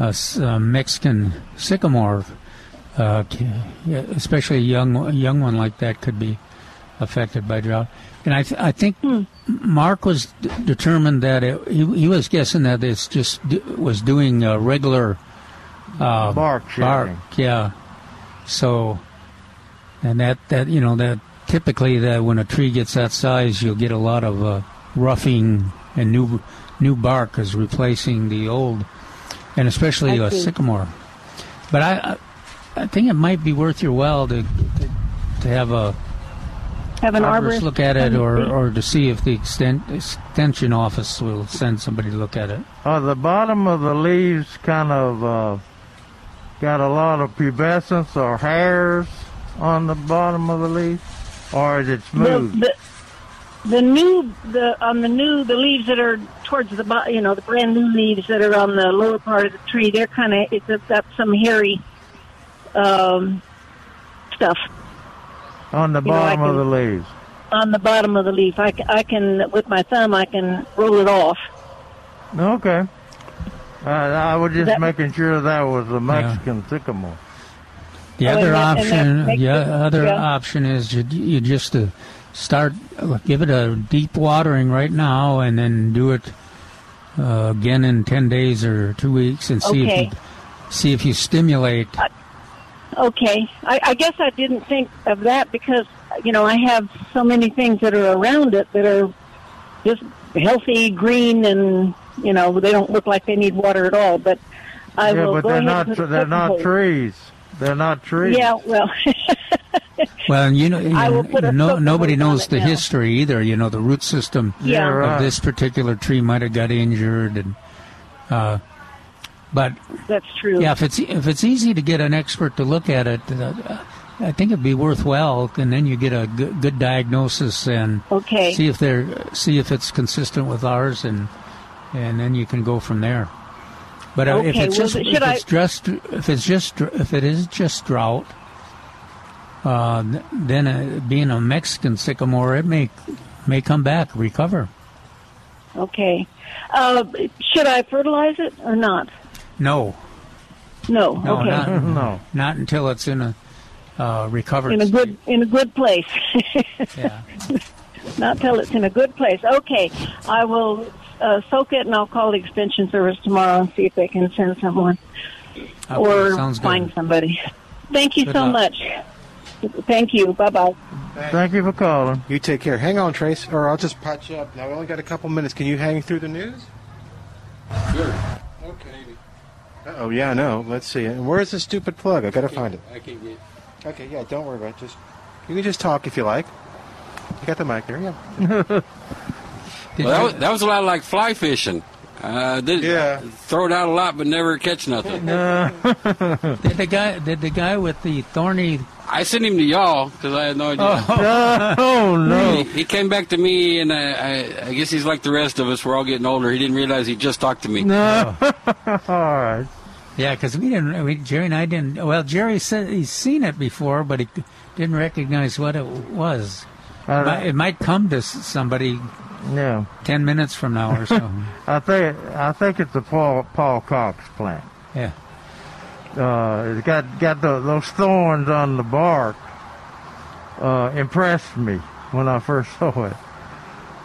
a s- a Mexican sycamore, uh, especially a young a young one like that, could be affected by drought. And I th- I think Mark was d- determined that it, he, he was guessing that it's just d- was doing a regular uh, Bark bark, shedding. yeah. So, and that that you know that typically that when a tree gets that size, you'll get a lot of uh, roughing and new new bark is replacing the old, and especially I a see. sycamore. But I, I I think it might be worth your while to to, to have a Have an arborist arborist look at it, or or to see if the extent, extension office will send somebody to look at it. Are the bottom of the leaves kind of uh, got a lot of pubescence or hairs on the bottom of the leaf, or is it the, smooth? the the new the on the new the leaves that are towards the bottom, you know, the brand new leaves that are on the lower part of the tree, they're kind of it's got some hairy um, stuff on the you know, I bottom of the leaves. on the bottom of the leaf. I, I can with my thumb I can roll it off. Okay. Uh, I was just That- making sure that was a Mexican sycamore. The Oh, other and that- option, the it- other yeah. option is you, you just uh, start give it a deep watering right now, and then do it uh, again in ten days or two weeks, and see Okay. if you see if you stimulate. Okay, I, I guess I didn't think of that because you know, I have so many things that are around it that are just healthy, green, and you know, they don't look like they need water at all. But I yeah, will but go they're ahead not and they're not hose. trees. They're not trees. Yeah, well, Well, you know, I will put a no, nobody knows the now. history either. You know, the root system Yeah. right. of this particular tree might have got injured, and uh, but that's true. yeah, if it's if it's easy to get an expert to look at it, uh, I think it'd be worthwhile, and then you get a good, good diagnosis and Okay. see if they're see if it's consistent with ours, and and then you can go from there. But uh, if it's well, just if I- it's just if it's just if it is just drought, uh, then uh, being a Mexican sycamore, it may may come back, recover. Okay. Uh, should I fertilize it or not? No, No. no, okay. not No. not until it's in a uh, recovered in a good in a good place. Yeah. Not till it's in a good place. Okay, I will uh, soak it and I'll call the extension service tomorrow and see if they can send someone Okay, or sounds good. find somebody. Thank you Good so luck. much. Thank you. Bye bye. Thank you for calling. You take care. Hang on, Trace, or I'll just patch you up. Now we only got a couple minutes. Can you hang through the news? Sure. Okay. Oh yeah, no. Let's see. And Where's the stupid plug? I gotta find it. I can get. Okay, yeah. Don't worry about it. Just you can just talk if you like. You got the mic there, yeah. Well, that you- was, that was a lot like fly fishing. Uh, did Yeah. throw it out a lot, but never catch nothing. Did the guy did the guy with the thorny I sent him to y'all because I had no idea. oh He, no. he came back to me, and I, I, I guess he's like the rest of us. We're all getting older. He didn't realize he just talked to me. No. All right. Yeah, because we didn't. We, Jerry and I didn't. Well, Jerry said he's seen it before, but he didn't recognize what it was. I, But it might come to somebody yeah. ten minutes from now or so. I think I think it's the Paul Paul Cox plant. yeah. Uh, it's got got the, those thorns on the bark. Uh, impressed me when I first saw it.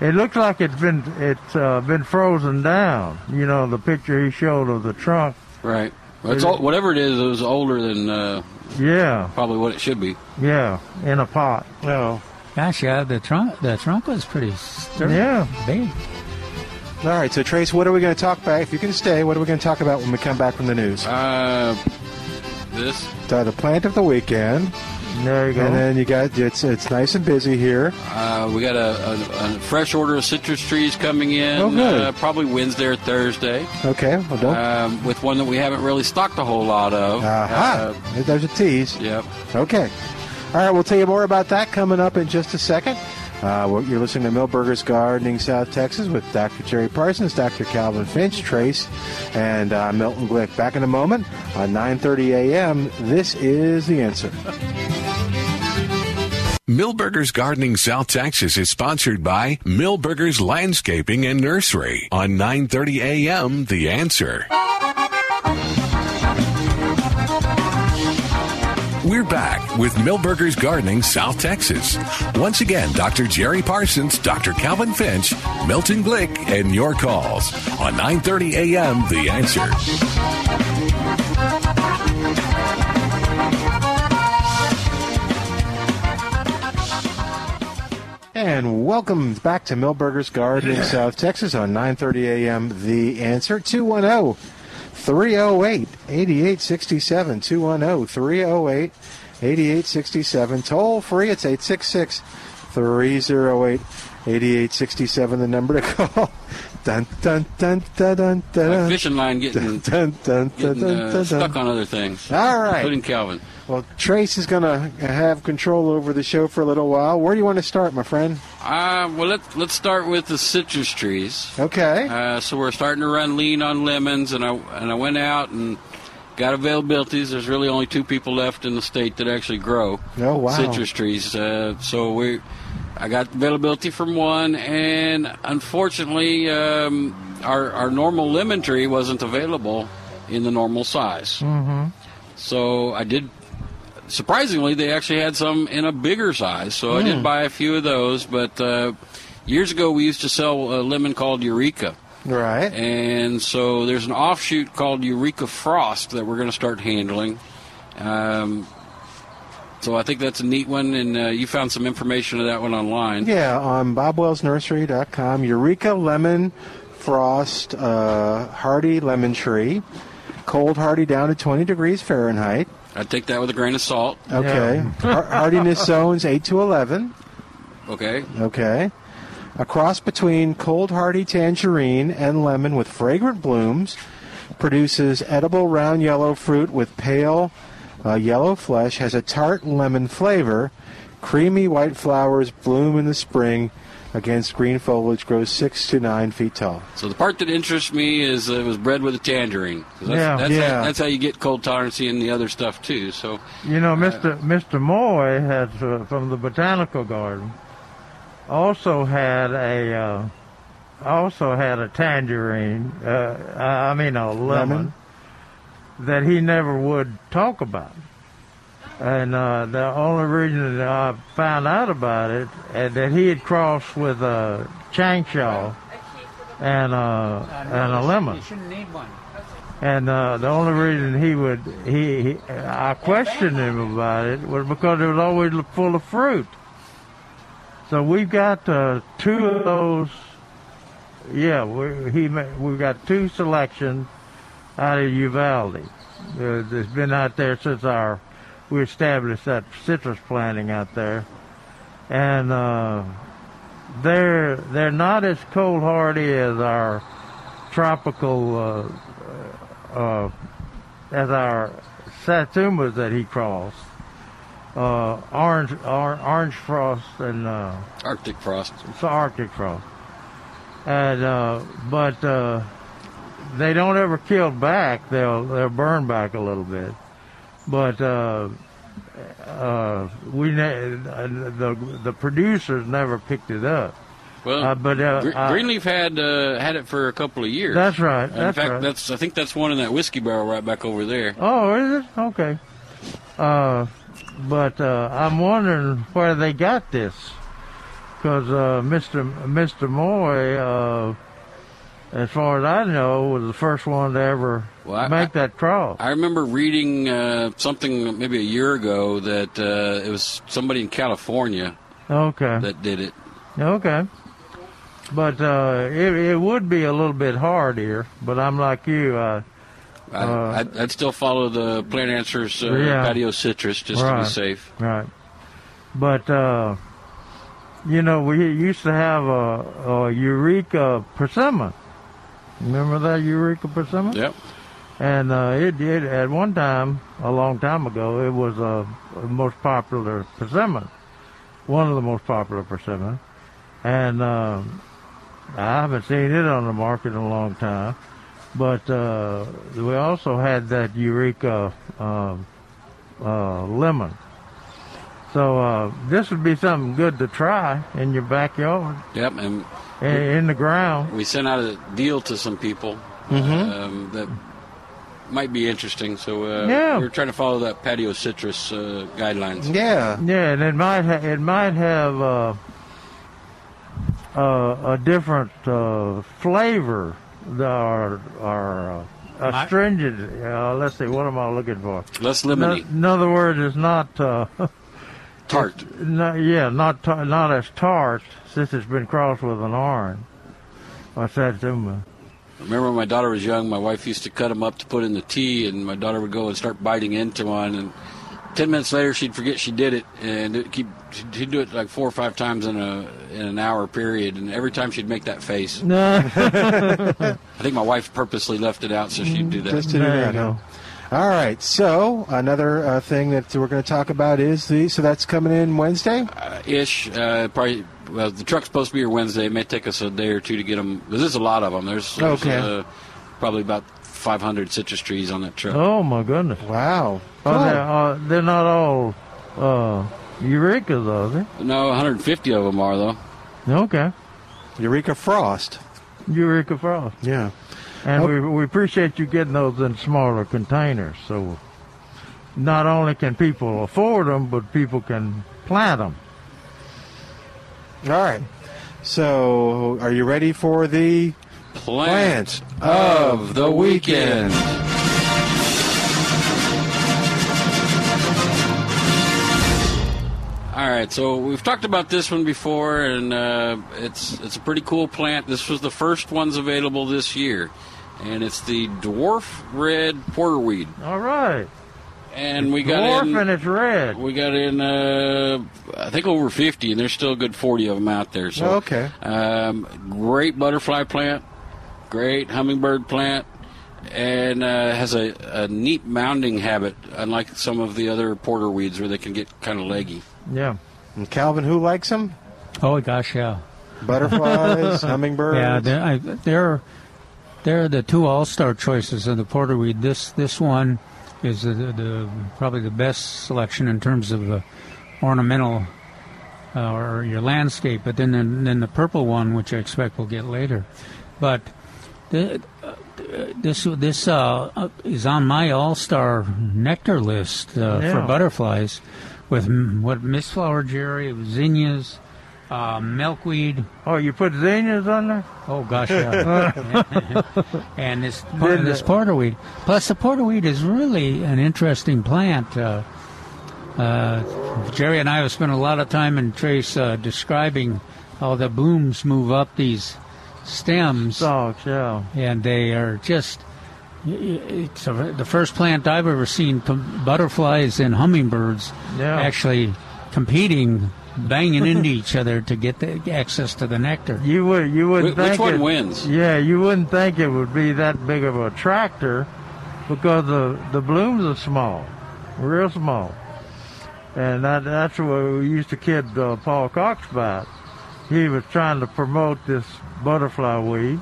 It looks like it's been it's uh, been frozen down. You know the picture he showed of the trunk. Right. Well, it's all, whatever it is, it was older than uh, Yeah, probably what it should be. yeah, in a pot. No. Gosh, yeah. The trunk. The trunk was pretty sturdy. Yeah. Big. All right. So Trace, what are we going to talk about? If you can stay, what are we going to talk about when we come back from the news? Uh, this. Uh, the plant of the weekend, There you go. and then you got it's it's nice and busy here. Uh, we got a, a, a fresh order of citrus trees coming in. Oh, good. Uh, probably Wednesday or Thursday. Okay. Well, don't. Um, with one that we haven't really stocked a whole lot of. Aha. Uh, There's a tease. yep. Okay. All right, we'll tell you more about that coming up in just a second. Uh, well, you're listening to Milberger's Gardening South Texas with Dr. Jerry Parsons, Dr. Calvin Finch, Trace, and uh, Milton Glick. Back in a moment on 9:30 a.m. This is the answer. Milberger's Gardening South Texas is sponsored by Milberger's Landscaping and Nursery on 9:30 a.m. The Answer. We're back with Milberger's Gardening South Texas. Once again, Dr. Jerry Parsons, Dr. Calvin Finch, Milton Glick, and your calls on 9:30 a.m. The Answer. And welcome back to Milberger's Gardening South Texas on 9:30 a.m. The answer 210 308 8867 210 308 8867 toll free it's 866 308 8867 the number to call. Dun dun dun dun dun My dun. fishing line getting, Dun, dun, dun, getting dun, uh, dun, stuck on other things, All right. including Calvin. Well, Trace is going to have control over the show for a little while. Where do you want to start, my friend? Uh, well, let's let's start with the citrus trees. Okay. Uh, so we're starting to run lean on lemons, and I and I went out and got availabilities. There's really only two people left in the state that actually grow Oh, wow. citrus trees. Uh, so we, I got availability from one, and unfortunately, um, our our normal lemon tree wasn't available in the normal size. Mm-hmm. So I did. Surprisingly, they actually had some in a bigger size, so I did buy a few of those. But uh, years ago, we used to sell a lemon called Eureka. Right. And so there's an offshoot called Eureka Frost that we're going to start handling. Um, So I think that's a neat one, and uh, you found some information of that one online. Yeah, on bobwellsnursery.com. Eureka Lemon Frost uh, Hardy Lemon Tree. Cold hardy down to 20 degrees Fahrenheit. I'd take that with a grain of salt. Okay. Har- hardiness zones 8 to 11. Okay. Okay. A cross between cold hardy tangerine and lemon with fragrant blooms produces edible round yellow fruit with pale uh, yellow flesh, has a tart lemon flavor. Creamy white flowers bloom in the spring against green foliage, grows six to nine feet tall. So the part that interests me is uh, it was bred with a tangerine. That's, Yeah. that's, Yeah. How, that's how you get cold tolerancy and the other stuff too. So You know, Mr. Mr. Moy has uh, from the botanical garden also had a uh, also had a tangerine. Uh, I mean a lemon, Lemon? that he never would talk about. And uh, the only reason that I found out about it uh, that he had crossed with a Changsha and uh, and a lemon. You shouldn't need one. And uh, the only reason he would he, he I questioned him about it was because it was always full of fruit. So we've got uh, two of those. Yeah, we he we've got two selections out of Uvalde. Uh, that's been out there since our we established that citrus planting out there, and uh, they're they're not as cold hardy as our tropical uh, uh, as our satsumas that he crossed. Uh, orange, or, orange frost and uh, Arctic frost. it's Arctic frost. And uh, but uh, they don't ever kill back. They'll they'll burn back a little bit. But uh, uh, we ne- the the producers never picked it up. Well, Uh, but uh, Gre- uh, Greenleaf had uh, had it for a couple of years. That's right. In fact, right. that's I think that's one in that whiskey barrel right back over there. Oh, is it? Okay. Uh, but uh, I'm wondering where they got this, because uh, Mr. Mr. Moy, uh, as far as I know, was the first one to ever Well, I- make that cross. I remember reading uh, something maybe a year ago that uh, it was somebody in California Okay. that did it. Okay. But uh, it, it would be a little bit hard here. But I'm like you. Uh, I, Uh, I'd, I'd still follow the Plant Answers uh, Yeah. patio citrus just to be safe. Right. But uh, you know, we used to have a, a Eureka persimmon. Remember that Eureka persimmon? Yep. And uh, it did at one time, a long time ago, it was uh, the most popular persimmon, one of the most popular persimmon. And um, I haven't seen it on the market in a long time. But uh, we also had that Eureka um, uh, lemon. So uh, this would be something good to try in your backyard, Yep. And in, in the ground. we sent out a deal to some people um, that might be interesting. So uh, Yeah. we're trying to follow that patio citrus uh, guidelines. Yeah. Yeah, and it might ha- it might have uh, uh, a different uh, flavor that are are uh, astringent. Uh, let's see, what am I looking for? Less No, in other words, it's not. Tart. no, yeah, not tar- not as tart since it's been crossed with an orange. or satsuma. Remember when my daughter was young, my wife used to cut them up to put in the tea, and my daughter would go and start biting into one, and ten minutes later she'd forget she did it, and it keep she'd she'd do it like four or five times in a in an hour period, and every time she'd make that face. No, I think my wife purposely left it out so she'd do that. Just to do there you that. Go. All right. So another uh, thing that we're going to talk about is the. So that's coming in Wednesday. Uh, ish, uh, probably. Well, the truck's supposed to be here Wednesday. It may take us a day or two to get them. Because there's a lot of them. There's, there's Okay. uh, probably about 500 citrus trees on that truck. Oh my goodness. Wow. Oh, they're, uh, they're not all uh, Eurekas, are they? No, 150 of them are though. Okay. Eureka Frost. Eureka Frost. Yeah. And Oh. we, we appreciate you getting those in smaller containers. So not only can people afford them, but people can plant them. All right. So are you ready for the Plant of the weekend. All right, so we've talked about this one before, and uh, it's it's a pretty cool plant. This was the first ones available this year, and it's the dwarf red porterweed. All right. And we got Dwarf in, and it's red. we got in, uh, I think over fifty, and there's still a good forty of them out there. So Okay. um, great butterfly plant, great hummingbird plant, and uh, has a, a neat mounding habit, unlike some of the other porter weeds where they can get kind of leggy. Yeah. And Calvin, who likes them? Oh gosh, yeah. Butterflies, hummingbirds. Yeah, they're, I, they're they're the two all-star choices of the porterweed. This this one is the, the probably the best selection in terms of the ornamental uh, or your landscape. But then the, then the purple one, which I expect we'll get later. But the, uh, this this uh, is on my all-star nectar list uh, for butterflies, with m- what mistflower jerry, zinnias, uh, milkweed. Oh, you put zinnias on there? Oh gosh, yeah. and this Did this the- porterweed. Plus, the porterweed is really an interesting plant. Uh, uh, Jerry and I have spent a lot of time in Trace uh, describing how the blooms move up these stems, Stalks, yeah. and they are just. It's a, the first plant I've ever seen com- butterflies and hummingbirds Yeah. actually competing, banging into each other to get the access to the nectar. You would you wouldn't Wh- which think one it, wins? Yeah, you wouldn't think it would be that big of a tractor because the the blooms are small, real small, and that that's what we used to kid uh, Paul Cox about. He was trying to promote this butterfly weed,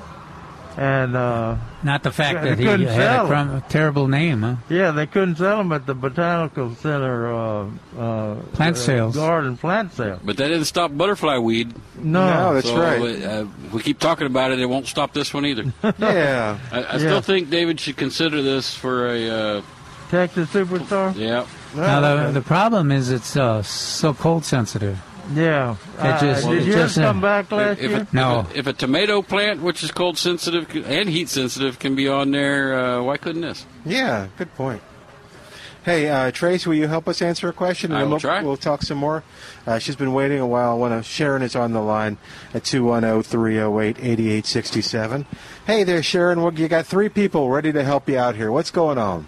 and uh, Not the fact that he had a, crum- a terrible name, huh? yeah, they couldn't sell them at the botanical center uh, uh, Plant uh, sales. garden plant sale. But that didn't stop butterfly weed. No, No, that's so, right. Uh, we keep talking about it; it won't stop this one either. Yeah. I, I Yeah. still think David should consider this for a uh, Texas Superstar. yeah. Now the, the problem is it's uh, so cold sensitive. Yeah, It just- uh, did it yours just, uh, come back last If year? a, No. if, a, if a tomato plant, which is cold sensitive and heat sensitive, can be on there, uh, why couldn't this? Yeah, good point. Hey, uh, Trace, will you help us answer a question? I will we'll, try. We'll talk some more. Uh, she's been waiting a while. One of Sharon is on the line at oh, 210-308-8867. Hey there, Sharon. Well, you got three people ready to help you out here. What's going on?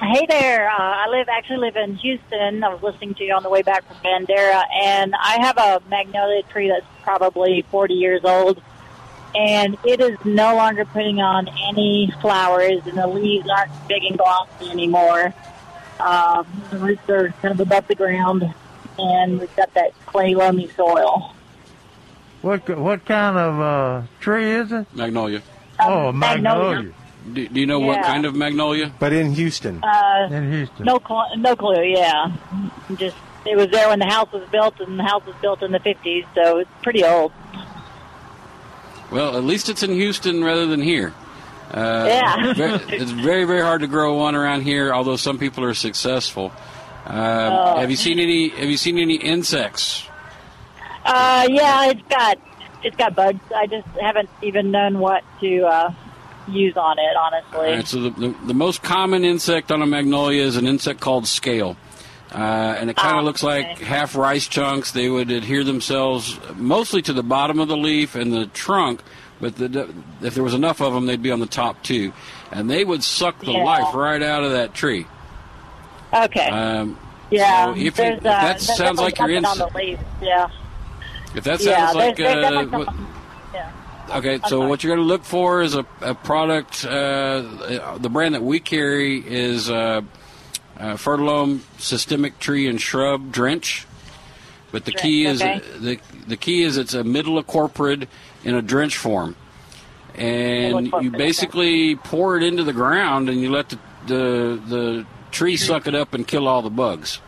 Hey there. Uh, I live actually live in Houston. I was listening to you on the way back from Bandera, and I have a magnolia tree that's probably 40 years old, and it is no longer putting on any flowers, and the leaves aren't big and glossy anymore. Um, the roots are kind of above the ground, and we've got that clay loamy soil. What what kind of uh, tree is it? Magnolia. oh, Um, magnolia Do, do you know what kind of magnolia? But in Houston. Uh, in Houston. No, cl- no clue. Yeah, just it was there when the house was built, and the house was built in the fifties, so it's pretty old. Well, at least it's in Houston rather than here. Uh, Yeah. ve- it's very, very hard to grow one around here. Although some people are successful. Um, Oh. Have you seen any? Have you seen any insects? Uh, yeah, it's got it's got bugs. I just haven't even known what to uh, use on it, honestly. Right, so the, the, the most common insect on a magnolia is an insect called scale. Uh, and it kind of Oh, looks like half rice chunks. They would adhere themselves mostly to the bottom of the leaf and the trunk, but the, if there was enough of them, they'd be on the top too. And they would suck the Yeah. life right out of that tree. Okay. Um, yeah. so if, it, if uh, that there's sounds like your insect, on the leaves. Yeah. if that yeah. sounds like there's, there's uh, definitely what, something- yeah. Okay, so what you're going to look for is a, a product. Uh, the brand that we carry is uh, uh, Fertilome Systemic Tree and Shrub Drench. But the key is okay. the the key is it's a imidacloprid in a drench form, and you okay. basically pour it into the ground and you let the the, the tree suck it up and kill all the bugs.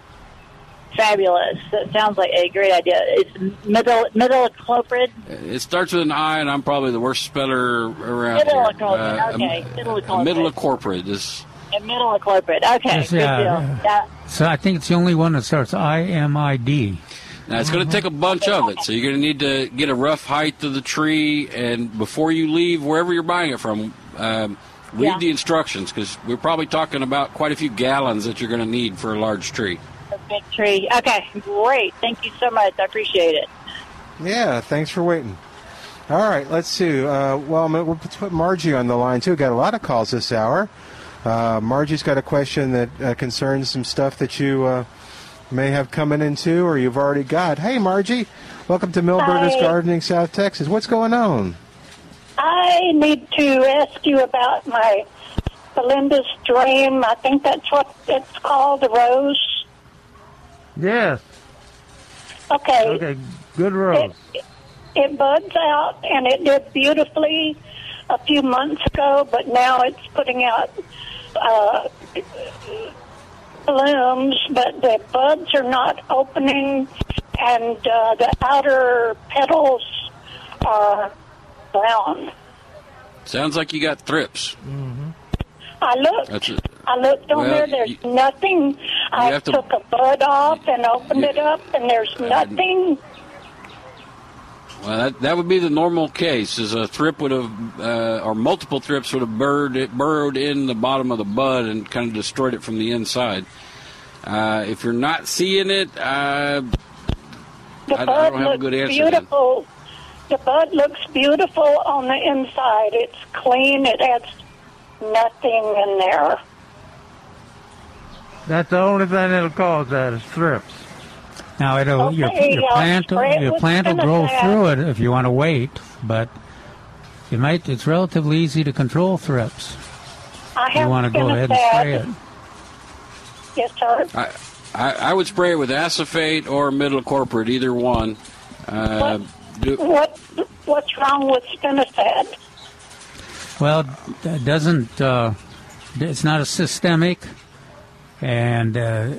Fabulous. That sounds like a great idea. It's middle imidacloprid. It starts with an I, and I'm probably the worst speller around imidacloprid, here. okay. a- imidacloprid. a imidacloprid is And imidacloprid. Okay. Yes, good yeah. deal. Yeah. So I think it's the only one that starts I M I D. Now it's going to take a bunch of it, so you're going to need to get a rough height of the tree, and before you leave wherever you're buying it from, um, read Yeah. the instructions because we're probably talking about quite a few gallons that you're going to need for a large tree. A big tree. Okay, great. Thank you so much. I appreciate it. Yeah, thanks for waiting. All right, let's see. Uh, well, we'll put Margie on the line too. Got a lot of calls this hour. Uh, Margie's got a question that uh, concerns some stuff that you uh, may have coming into or you've already got. Hey, Margie, welcome to Milberger's Hi. Gardening, South Texas. What's going on? I need to ask you about my Belinda's dream. I think that's what it's called, the rose. Yes. Okay. Okay. Good rose. It, it buds out, and it did beautifully a few months ago, but now it's putting out uh, blooms, but the buds are not opening, and uh, the outer petals are brown. Sounds like you got thrips. I looked. That's it. I looked on Well, there. There's nothing. I to- took a bud off and opened it up, and there's nothing. Well, that, that would be the normal case. Is a thrip would have, uh, or multiple thrips would have burrowed, it, burrowed in the bottom of the bud and kind of destroyed it from the inside. Uh, if you're not seeing it, uh, The I, I bud don't have a looks good answer. then. beautiful. The bud looks beautiful on the inside. It's clean. It has nothing in there. That's the only thing that'll cause that is thrips. Now it'll your, Okay, your I'll plant your plant will grow Spinosad. through it if you want to wait, but you might. It's relatively easy to control thrips. I You have want to go ahead and spray it. Yes, sir. I, I, I would spray it with acephate or imidacloprid, either one. Uh, do, What What's wrong with spinosad? Well, it doesn't. Uh, it's not a systemic, and uh,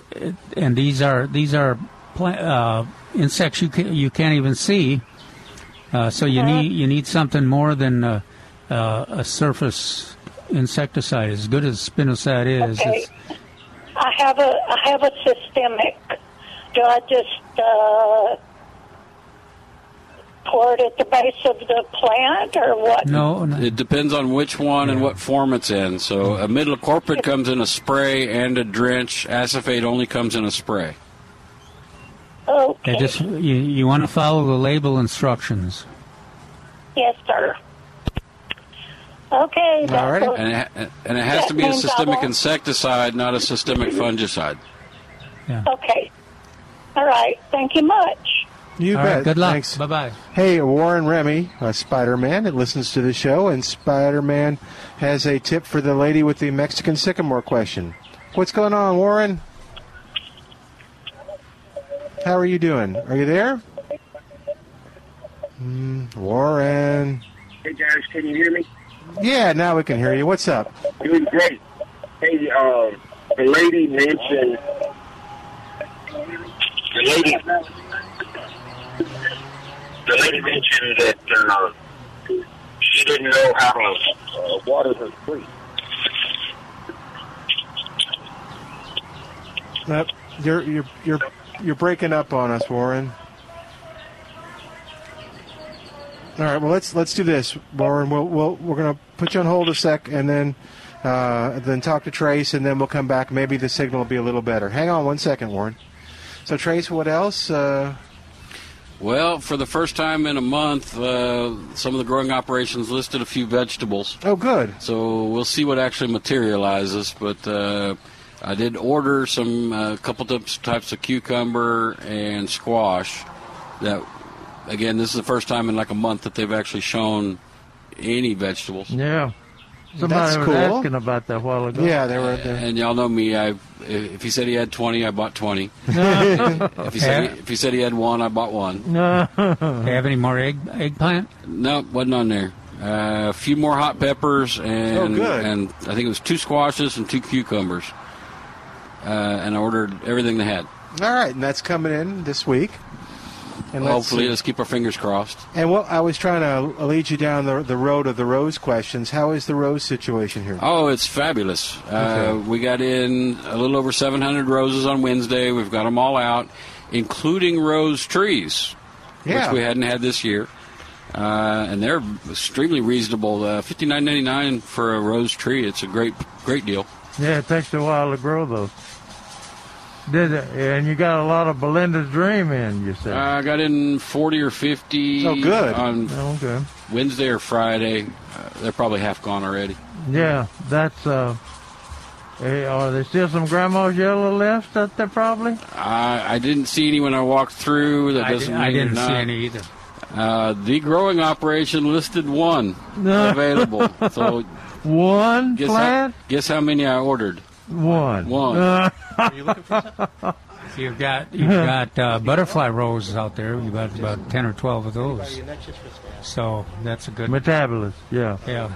and these are these are pla- uh, insects you can, you can't even see. Uh, so you need you need something more than uh, uh, a surface insecticide. As good as spinosad is, Okay. I have a I have a systemic. Do I just pour it at the base of the plant, or what? no, no. It depends on which one and what form it's in. So a imidacloprid comes in a spray and a drench. Acephate only comes in a spray. Okay. It just you, you want to follow the label instructions. Yes, sir. Okay. that's what- And it, and it has to be a That means I systemic won't- insecticide, not a systemic fungicide. Okay. All right. Thank you much. You All bet. right, good luck. Thanks. Bye bye. Hey, Warren Remy, a Spider Man that listens to the show, and Spider Man has a tip for the lady with the Mexican sycamore question. What's going on, Warren? How are you doing? Are you there? Mm, Warren. Hey guys, can you hear me? Yeah, now we can hear you. What's up? Doing great. Hey, um, the lady mentioned the lady the lady mentioned that uh, she didn't know how to uh, water her tree. Nope. You're you're you're you're breaking up on us, Warren. All right. Well, let's let's do this, Warren. We'll, we'll we're gonna put you on hold a sec, and then uh, then talk to Trace, and then we'll come back. Maybe the signal will be a little better. Hang on one second, Warren. So, Trace, what else? Uh, Well, for the first time in a month, uh, some of the growing operations listed a few vegetables. oh, good. So we'll see what actually materializes. But uh, I did order some a couple types, types of cucumber and squash. That again, this is the first time in like a month that they've actually shown any vegetables. Yeah. Somebody That's was cool. asking about that a while ago. Yeah, they were. They, And y'all know me. I if he said he had twenty, I bought twenty. if he said he, if he said he had one, I bought one. No. Do you have any more egg eggplant? No, wasn't on there. Uh, a few more hot peppers and Oh, good. and I think it was two squashes and two cucumbers. Uh, and I ordered everything they had. all right, and that's coming in this week. And let's Hopefully, let's keep our fingers crossed. And what I was trying to lead you down the the road of the rose questions. How is the rose situation here? Oh, it's fabulous. Uh, we got in a little over 700 roses on Wednesday. We've got them all out, including rose trees, Yeah. which we hadn't had this year. Uh, and they're extremely reasonable. Uh, Fifty nine ninety nine for a rose tree. It's a great, great deal. Yeah, it takes a while to grow those. Did it, and you got a lot of Belinda's Dream in, you said. I got in 40 or 50 Oh, good. on okay. Wednesday or Friday. Uh, they're probably half gone already. Yeah, that's. uh eh, Are there still some Grandma's Yellow left out there, probably? I, I didn't see any when I walked through. That I doesn't di- I mean didn't they're see any either. Uh, the growing operation listed one available. So One guess plant? how, guess how many I ordered? One. One. Uh, So you've got you've got uh, butterfly roses out there. You've got about ten or twelve of those. So that's a good Mutabilis, yeah. Yeah.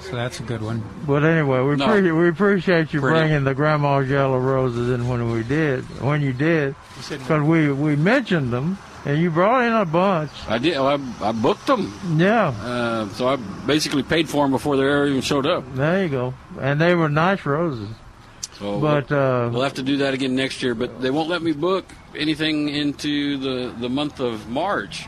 So that's a good one. But anyway, we No. appreciate we appreciate you Pretty. bringing the Grandma's Yellow Roses in when we did, when you did, because we we mentioned them and you brought in a bunch. I did. I, I booked them. Yeah, Uh, so I basically paid for them before they ever even showed up. there you go, and they were nice roses. So But, uh, we'll have to do that again next year. But they won't let me book anything into the, the month of March.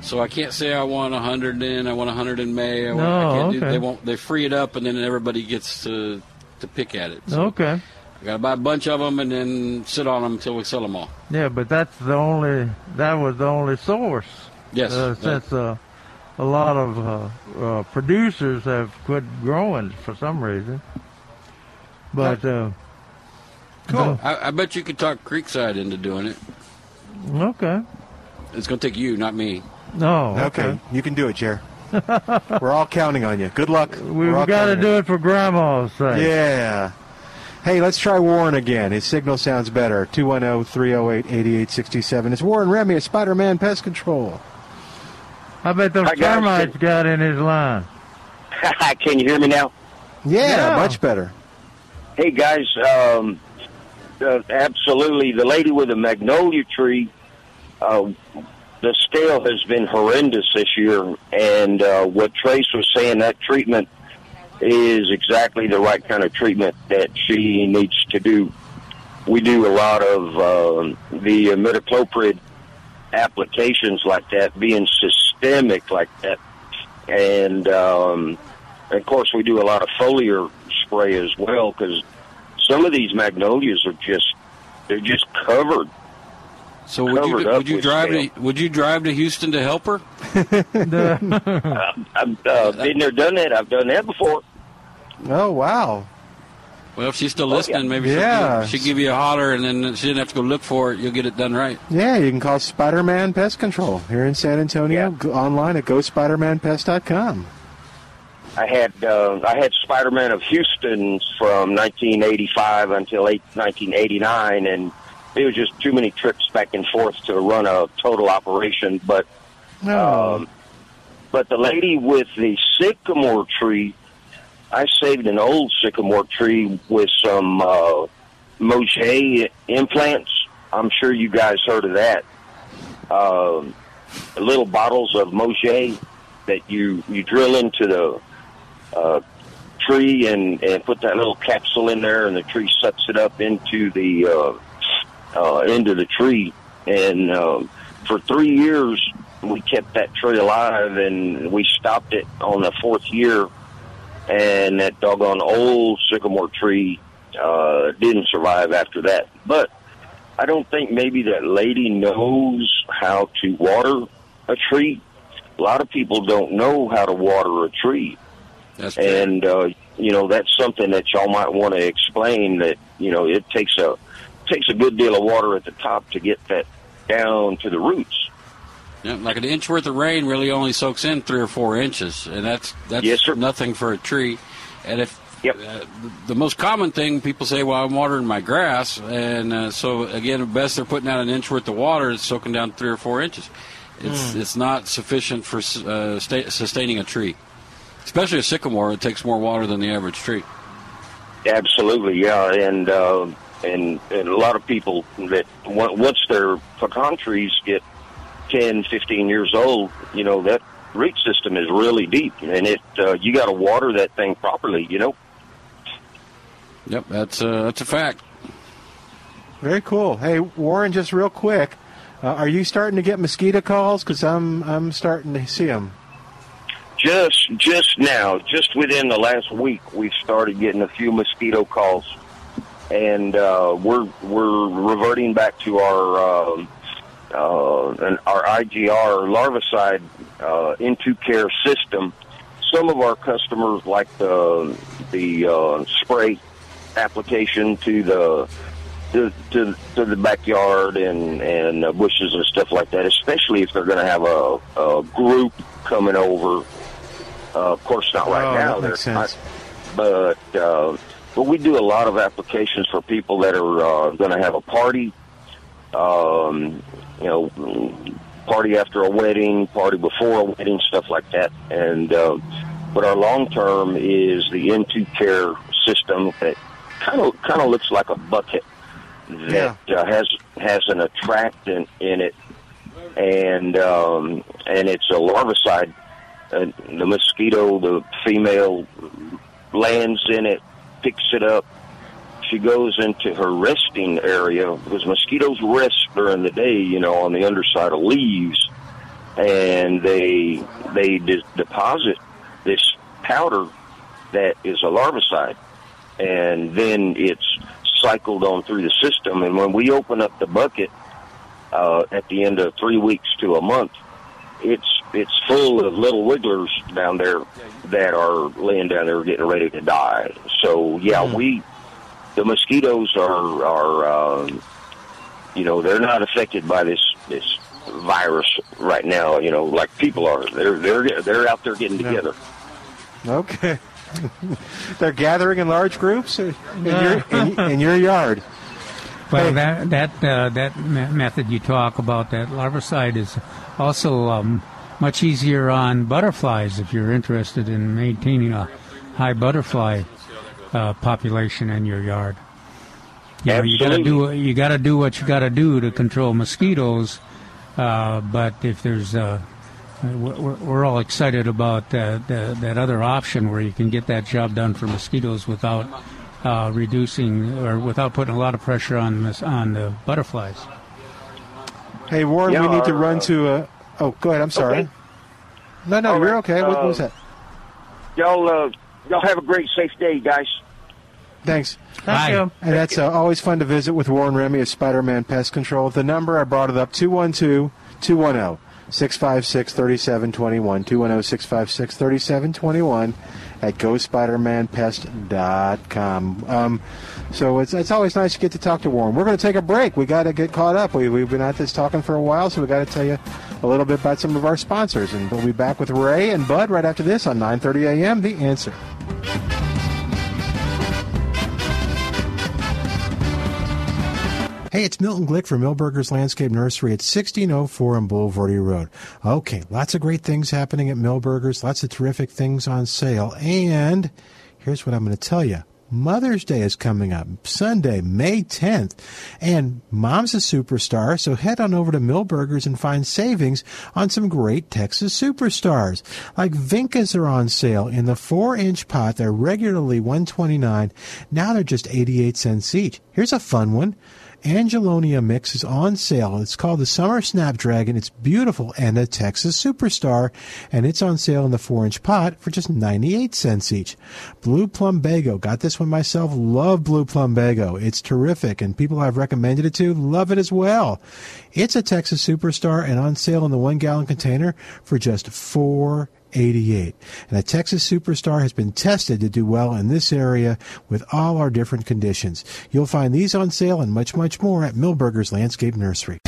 So I can't say I want 100 in. I want 100 in May. I, want, I No, can't do, okay. they won't. They free it up, and then everybody gets to to pick at it. So Okay, I got to buy a bunch of them and then sit on them until we sell them all. yeah, but that's the only that was the only source. Yes, uh, since uh, a lot of uh, uh, producers have quit growing for some reason. But uh, Cool. I, I bet you could talk Creekside into doing it. okay, It's going to take you, not me. no, Okay, you can do it, Jer. We're all counting on you. Good luck. We've got to do it for Grandma's sake. Yeah. Hey, let's try Warren again. His signal sounds better. oh, 210 308 8867. It's Warren Remy of Spider Man Pest Control. I bet those Hi, guys. termites got in his line. Can you hear me now? Yeah, Yeah. much better. Hey guys, um, uh, absolutely. The lady with the magnolia tree, uh, the scale has been horrendous this year, and uh, what Trace was saying, that treatment is exactly the right kind of treatment that she needs to do. We do a lot of um the imidacloprid applications like that, being systemic like that, and um, of course we do a lot of foliar spray as well because some of these magnolias are just they're just covered. So would you would you drive scale. to would you drive to Houston to help her? Uh, I've uh, been there, done that. I've done that before. Oh, wow. Well, if she's still Oh, listening, yeah. maybe Yeah. she'll, give, she'll give you a holler, and then she didn't have to go look for it. You'll get it done right. Yeah, you can call Spider Man Pest Control here in San Antonio. Go online at gospidermanpest.com. I had uh, I had Spider Man of Houston from 1985 until eight, 1989, and it was just too many trips back and forth to run a total operation. But um, but the lady with the sycamore tree, I saved an old sycamore tree with some uh, implants. I'm sure you guys heard of that. Um, little bottles of Mauget that you you drill into the uh, tree and and put that little capsule in there, and the tree sucks it up into the uh, uh, into the tree. And um, for three years, we kept that tree alive, and we stopped it on the fourth year. And that doggone old sycamore tree uh, didn't survive after that. But I don't think maybe that lady knows how to water a tree. A lot of people don't know how to water a tree That's and uh, you know that's something that y'all might want to explain. That you know it takes a takes a good deal of water at the top to get that down to the roots. Yeah, like an inch worth of rain really only soaks in three or four inches, and that's that's Yes, nothing for a tree. And if uh, the, the most common thing people say, "Well, I'm watering my grass," and uh, so again, at best they're putting out an inch worth of water, it's soaking down three or four inches. It's Mm. it's not sufficient for uh, sta- sustaining a tree, especially a sycamore. It takes more water than the average tree. Absolutely, yeah, and uh, and and a lot of people that once their pecan trees get 10, 15 years old, you know that root system is really deep, and it uh, you got to water that thing properly. You know. Yep, that's uh, that's a fact. Very cool. Hey, Warren, just real quick, uh, are you starting to get mosquito calls? Because I'm I'm starting to see them. Just just now, just within the last week, we've started getting a few mosquito calls. and uh, we're we're reverting back to our um uh, an, our IGR larvicide uh, In2Care system. Some of our customers like the the uh, spray application to the to, to to the backyard and and uh, bushes and stuff like that. Especially if they're going to have a, a group coming over. Uh, of course, not right Oh, now. that makes They're not- sense. but uh, but we do a lot of applications for people that are uh, going to have a party. Um, you know, party after a wedding, party before a wedding, stuff like that. And uh, but our long term is the into care system that kind of kind of looks like a bucket that uh, has has an attractant in it, and um, and it's a larvicide. Uh, the mosquito, the female, lands in it, picks it up. She goes into her resting area because mosquitoes rest during the day, you know, on the underside of leaves, and they they de- deposit this powder that is a larvicide, and then it's cycled on through the system. And when we open up the bucket uh, at the end of three weeks to a month, it's it's full of little wigglers down there that are laying down there getting ready to die. So yeah, we the mosquitoes are are um, you know they're not affected by this this virus right now. You know, like people are. They're they're they're out there getting Yeah. together. Okay. They're gathering in large groups in your, in, in your yard. Well, that that uh, that method you talk about, that larvicide, is also um, much easier on butterflies if you're interested in maintaining a high butterfly uh, population in your yard. You know, you got to do you got to do what you got to do to control mosquitoes, uh, but if there's uh, we're, we're all excited about uh, the, that other option where you can get that job done for mosquitoes without uh, reducing or without putting a lot of pressure on mos- on the butterflies. Hey, Warren, Yeah, we need to run uh, to. Uh, oh, go ahead. I'm sorry. Okay. No, no, All you're right, okay. What uh, was that? Y'all uh, y'all have a great safe day, guys. Thanks. Thank you. And that's uh, always fun to visit with Warren Remy of Spider Man Pest Control. The number, I brought it up 212 210 656 3721. 210 656 3721 at GoSpiderManPest.com. Um, so it's, it's always nice to get to talk to Warren. We're going to take a break. we got to get caught up. We, we've been at this talking for a while, so we got to tell you a little bit about some of our sponsors. And we'll be back with Ray and Bud right after this on 9.30 a.m. The Answer. Hey, it's Milton Glick from Milberger's Landscape Nursery at 1604 on Bulverde Road. Okay, lots of great things happening at Milberger's, lots of terrific things on sale, and here's what I'm going to tell you. Mother's Day is coming up, Sunday, May 10th, and Mom's a superstar, so head on over to Milberger's and find savings on some great Texas superstars. Like Vincas are on sale in the 4-inch pot. They're regularly 129 Now they're just 88 cents each. Here's a fun one. Angelonia mix is on sale. It's called the Summer Snapdragon. It's beautiful and a Texas superstar, and it's on sale in the four inch pot for just 98 cents each. Blue Plumbago. Got this one myself. Love Blue Plumbago. It's terrific, and people I've recommended it to love it as well. It's a Texas superstar and on sale in the one gallon container for just four 88. And a Texas Superstar has been tested to do well in this area with all our different conditions. You'll find these on sale and much, much more at Milberger's Landscape Nursery.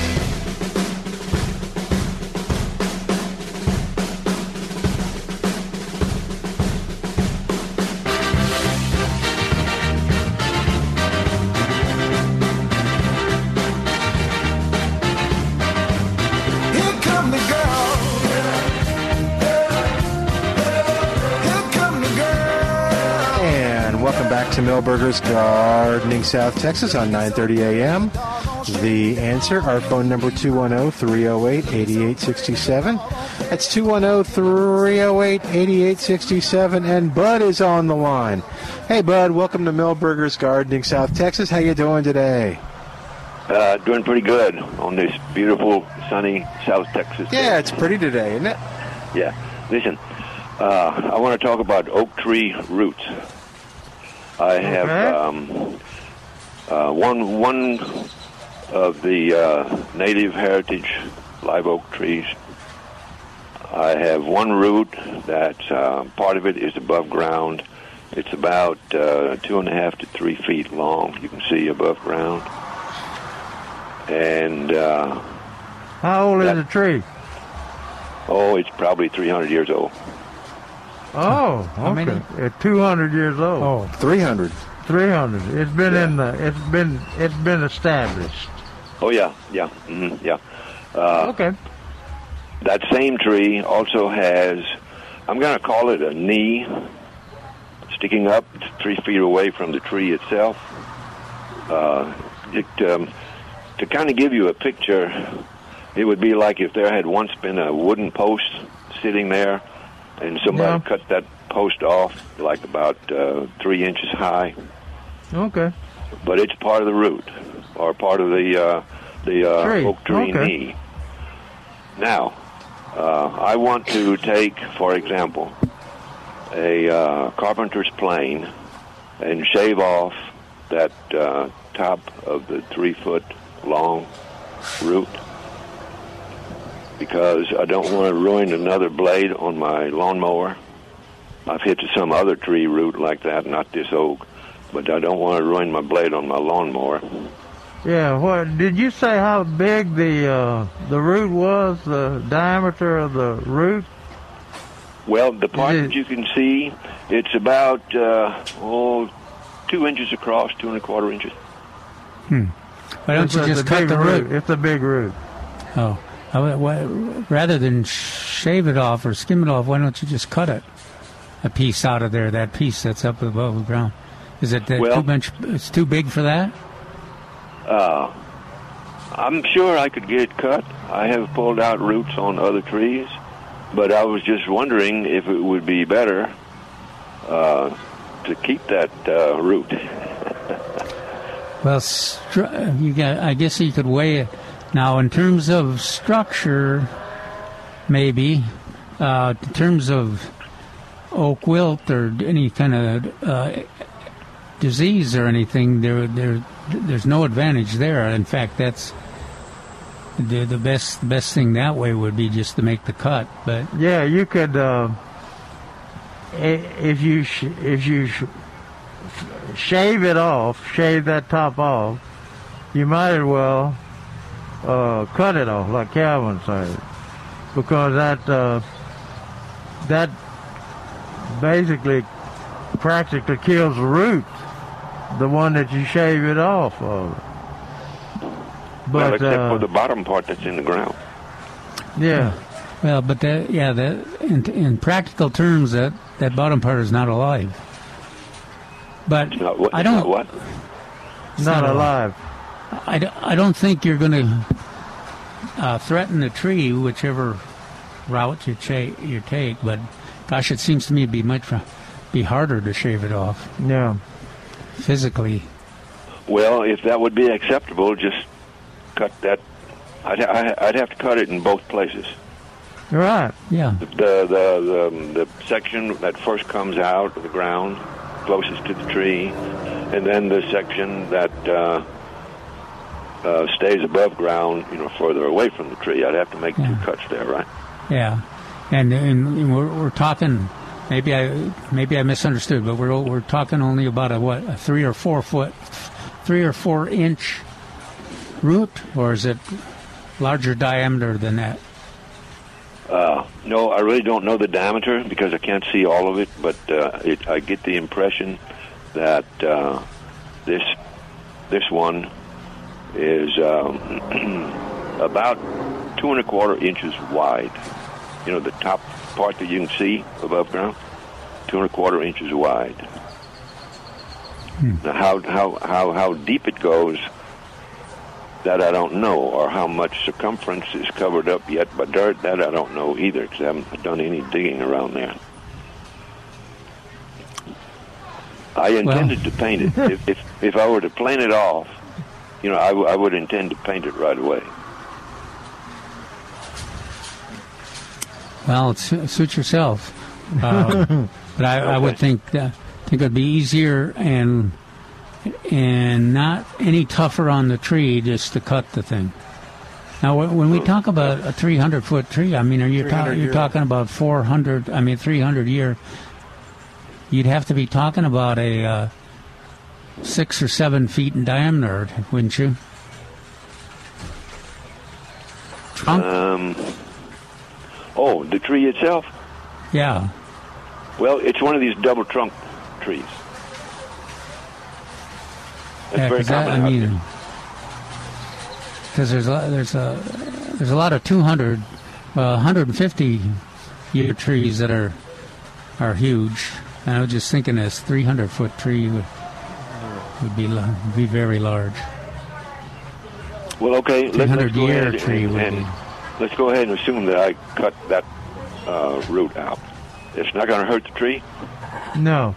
Milberger's Gardening South Texas on 9:30 a.m. The answer, our phone number 210-308-8867. That's 210-308-8867 and Bud is on the line. Hey Bud, welcome to Milberger's Gardening South Texas. How you doing today? Uh, doing pretty good on this beautiful, sunny South Texas. day. Yeah, it's pretty today, isn't it? Yeah. Listen, uh, I want to talk about oak tree roots. I have Okay. um, uh, one one of the uh, native heritage live oak trees. I have one root that uh, part of it is above ground. It's about uh, two and a half to three feet long. You can see above ground. And uh, How old is the tree? oh, it's probably 300 years old. Oh, How okay. many? It's 200 years old. Oh, 300. 300. It's been in the. It's been. It's been established. Oh yeah, yeah, hmm yeah. Uh, okay. That same tree also has, I'm going to call it a knee, sticking up three feet away from the tree itself. Uh, it, um, to kind of give you a picture, it would be like if there had once been a wooden post sitting there, and somebody Yeah. cut that post off like about uh, three inches high. Okay. but it's part of the root or part of the uh, the uh, Tree. oak tree Okay. knee. Now, uh, I want to take, for example, a uh, carpenter's plane and shave off that uh, top of the three foot long root because I don't want to ruin another blade on my lawnmower. I've hit some other tree root like that, not this oak, but I don't want to ruin my blade on my lawnmower. Yeah. What did you say? How big the uh, the root was? The diameter of the root? Well, the part that you can see, it's about uh, oh, two inches across, two and a quarter inches. Hmm. Why don't It's you a- just cut big the root? It's a big root. Oh, I would- why- rather than shave it off or skim it off, why don't you just cut it? A piece out of there, that piece that's up above the ground. Is it that Well- too much? It's too big for that. Uh, I'm sure I could get it cut. I have pulled out roots on other trees, but I was just wondering if it would be better uh, to keep that uh, root. Well, you got. I guess you could weigh it. Now, in terms of structure, maybe. Uh, in terms of oak wilt or any kind of uh, disease or anything, there, there, there's no advantage there. In fact, that's the the best best thing that way would be just to make the cut. But Yeah, you could. Uh, if you sh- if you sh- shave it off, shave that top off, you might as well uh, cut it off, like Calvin said, because that uh, that basically practically kills the root, the one that you shave it off of. well, except uh, for the bottom part that's in the ground. yeah. well, but that, yeah, that in, in practical terms, that that bottom part is not alive. But Not what? I don't. Not what? It's Not not alive. I, d- I don't think you're going to uh, threaten the tree, whichever route you, cha- you take. But gosh, it seems to me to be much be harder to shave it off Yeah. physically. Well, if that would be acceptable, just cut that. I'd, I'd have to cut it in both places. Right. Yeah. The, the the the section that first comes out of the ground, closest to the tree, and then the section that uh, uh, stays above ground, you know, further away from the tree. I'd have to make two cuts there, right? Yeah, and, and, and we're, we're talking. Maybe I maybe I misunderstood, but we're we're talking only about a what a three or four foot, three or four inch root, or is it larger diameter than that? Uh, no, I really don't know the diameter because I can't see all of it, but uh, it, I get the impression that uh, this this one is um, about two and a quarter inches wide. You know, the top part that you can see above ground, two and a quarter inches wide. Now, how how how how deep it goes, that I don't know, or how much circumference is covered up yet by dirt, that I don't know either, because I haven't done any digging around there. I intended to paint it. if, if if I were to plane it off, you know, I, w- I would intend to paint it right away. Well, su- suit yourself. Uh, but I, I would think that, think it'd be easier and and not any tougher on the tree just to cut the thing. Now, when when we talk about a 300 foot tree, I mean, are you ta- you're talking about 400? I mean, 300 year. You'd have to be talking about a uh, six or seven feet in diameter, wouldn't you? Trunk? Um, oh, the tree itself? Yeah. Well, it's one of these double trunk trees. That's yeah, very that, I mean, because there's a, there's a there's a lot of 200, well, 150 year trees that are are huge, and I was just thinking this 300 foot tree would would be la- be very large. Well, okay, let, let's go year ahead tree and, would and be. let's go ahead and assume that I cut that uh, root out. It's not going to hurt the tree. No,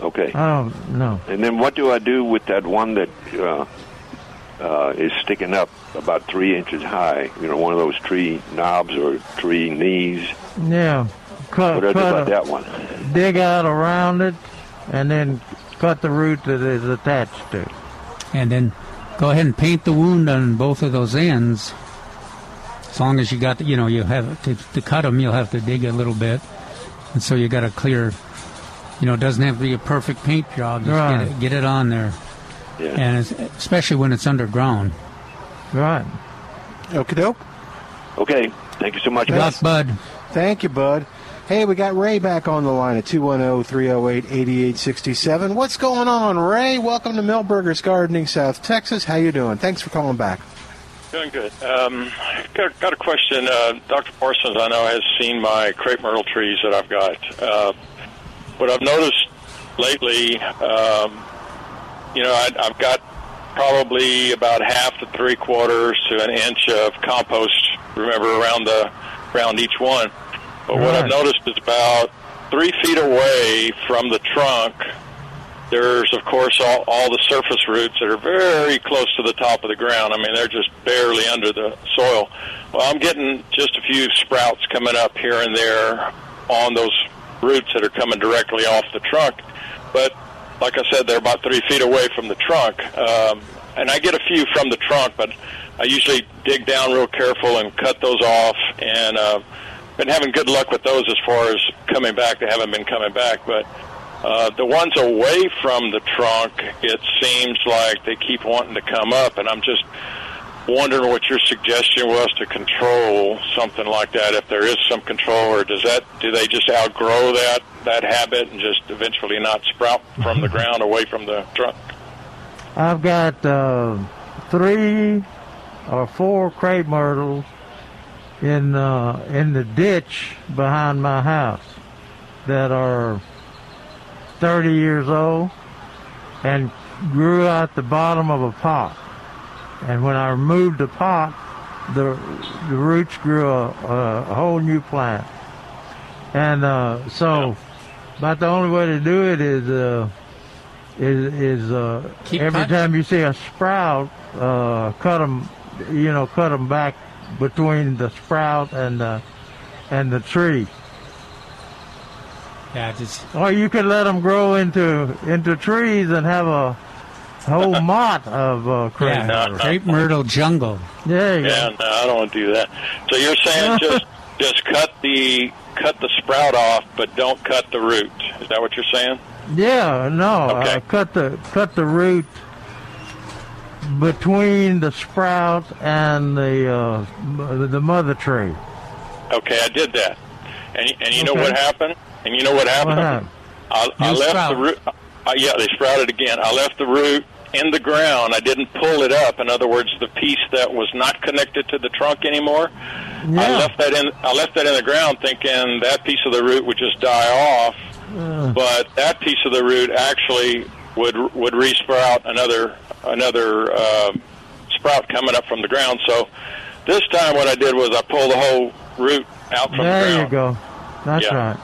Okay. I don't. No. And then what do I do with that one that uh, uh, is sticking up about three inches high? You know, one of those tree knobs or tree knees. Yeah. Cut, What do I do about a- that one? dig out around it, and then cut the root that is attached to it. And then go ahead and paint the wound on both of those ends. As long as you got, the, you know, you have to, to cut them, you'll have to dig a little bit, and so you got to clear. You know, it doesn't have to be a perfect paint job. Just Right. get it, get it on there, Yeah. and it's, especially when it's underground. Right. Okie doke. Okay. Thank you so much. Good luck, bud. Thank you, bud. Hey, we got Ray back on the line at 210-308-8867. What's going on, Ray? Welcome to Milberger's Gardening, South Texas. How you doing? Thanks for calling back. Doing good. Um, got, got a question. Uh, Dr. Parsons, I know, has seen my crepe myrtle trees that I've got. Uh, what I've noticed lately, um, you know, I, I've got probably about half to three quarters to an inch of compost, remember, around the around each one. But what I've noticed is about three feet away from the trunk, there's of course all, all the surface roots that are very close to the top of the ground. I mean, they're just barely under the soil. Well, I'm getting just a few sprouts coming up here and there on those roots that are coming directly off the trunk. But like I said, they're about three feet away from the trunk. Um, and I get a few from the trunk, but I usually dig down real careful and cut those off. And uh, been having good luck with those as far as coming back. They haven't been coming back, but uh, the ones away from the trunk, it seems like they keep wanting to come up, and I'm just wondering what your suggestion was to control something like that. If there is some control, or does that do they just outgrow that that habit and just eventually not sprout from the ground away from the trunk? I've got uh, three or four crepe myrtles in uh, in the ditch behind my house that are 30 years old and grew out the bottom of a pot. And when I removed the pot, the the roots grew a, a, whole new plant. And uh, so, about the only way to do it is uh, is is uh, every cutting. time you see a sprout, uh, cut them, you know, cut them back between the sprout and the and the tree. Yeah, just Or you could let them grow into into trees and have a whole mott of uh, crepe yeah, myrtle. crepe myrtle jungle. There you Yeah, go. no, I don't want to do that. So you're saying just just cut the cut the sprout off, but don't cut the root. Is that what you're saying? Yeah, no, Okay. uh, cut the cut the root between the sprout and the uh, the mother tree. Okay, I did that. And and you know what happened? And you know what happened? What happened? I, I left sprout. the root. Uh, yeah, they sprouted again. I left the root in the ground. I didn't pull it up. In other words, the piece that was not connected to the trunk anymore. Yeah. I left that in. I left that in the ground, thinking that piece of the root would just die off. Uh, But that piece of the root actually would would resprout another another uh, sprout coming up from the ground. So this time, what I did was I pulled the whole root out from the ground. there you go. That's Yeah. right.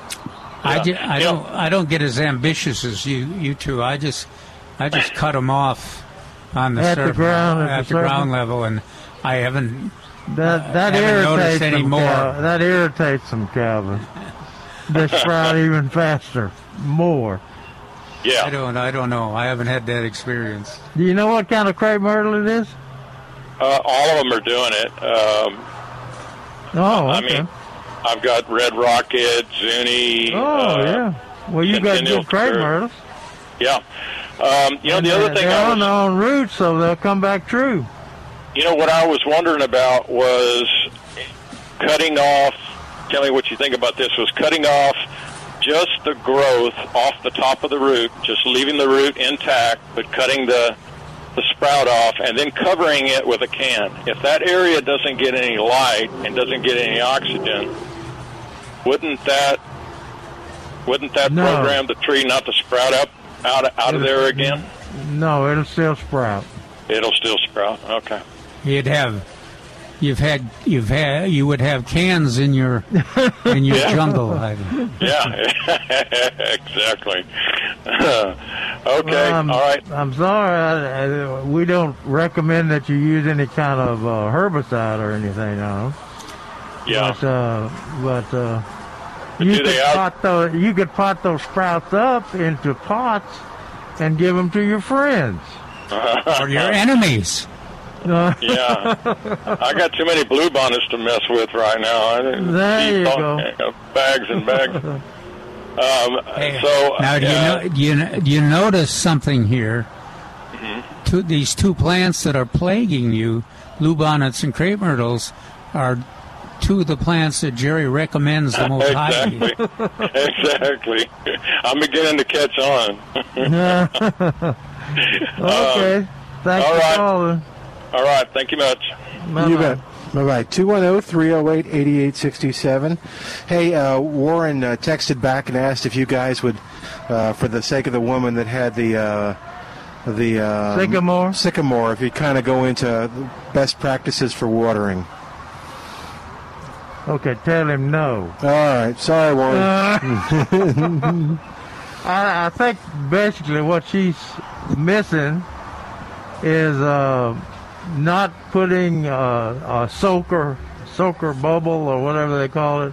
I, Yeah. ju- I Yeah. don't I don't get as ambitious as you you two. I just I just cut them off on the At the ground, at at the the ground level, and I haven't. That that haven't noticed irritates any them. more. Cal- that irritates them, Calvin. They sprout even faster, more. Yeah. I don't. I don't know. I haven't had that experience. Do you know what kind of crepe myrtle it is? Uh, all of them are doing it. Um, Oh, I okay. mean, I've got Red Rocket, Zuni. oh, uh, yeah. Well, you got Centennial good crepe myrtles. Yeah. Um, you know, And the other thing they're I on was, their own roots, so they'll come back true. you know, what I was wondering about was cutting off. Tell me what you think about this. Was cutting off just the growth off the top of the root, just leaving the root intact, but cutting the the sprout off, and then covering it with a can. If that area doesn't get any light and doesn't get any oxygen, wouldn't that wouldn't that No. program the tree not to sprout up out out of there again? No, it'll still sprout. It'll still sprout. Okay. You'd have, you've had, you've had, you would have cans in your in your Yeah. jungle. Yeah, exactly. okay, Well, I'm, all right. I'm sorry. I, I, we don't recommend that you use any kind of uh, herbicide or anything on them. Yeah. But, uh, but uh, you could pot those. You could pot those sprouts up into pots and give them to your friends. or your enemies. Uh, yeah, I got too many bluebonnets to mess with right now. I There you on- go. bags and bags. Um, so Now, do you, yeah, know, do you do you notice something here? Mm-hmm. Two, these two plants that are plaguing you, bluebonnets and crepe myrtles, are two of the plants that Jerry recommends the most highly. exactly, exactly. I'm beginning to catch on. okay. Thanks all for right. Calling. All right, thank you much. You bet. Bye bye. 210 308 8867. Hey, uh, Warren uh, texted back and asked if you guys would, uh, for the sake of the woman that had the. Uh, the uh, Sycamore? Sycamore, if you kind of go into best practices for watering. Okay, tell him no. All right. Sorry, Warren. I, I think basically what she's missing is uh, not putting uh, a soaker, soaker bubble or whatever they call it,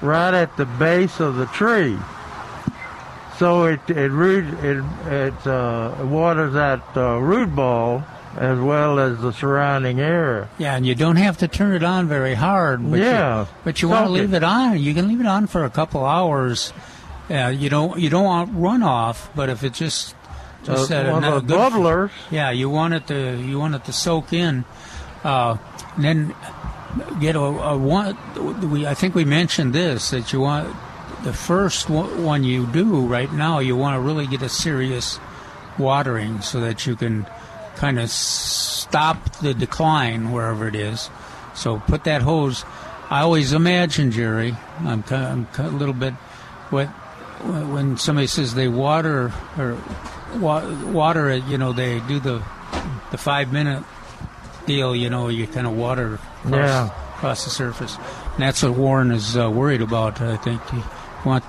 right at the base of the tree. So it it root it it uh, waters that uh, root ball as well as the surrounding area. Yeah, and you don't have to turn it on very hard. But Yeah. you, but you want to leave it. it on. You can leave it on for a couple hours. Uh, you don't you don't want runoff, but if it just just Uh, one of the bubblers. Yeah, you want it to you want it to soak in. Uh, and then get a, a one. We I think we mentioned this that you want the first one one you do right now. You want to really get a serious watering so that you can kind of stop the decline wherever it is. So put that hose. I always imagine Jerry. I'm I'm a little bit what when somebody says they water or wa- water it. You know they do the the five minute deal. You know you kind of water across, Yeah. across the surface. And that's what Warren is uh, worried about. I think you want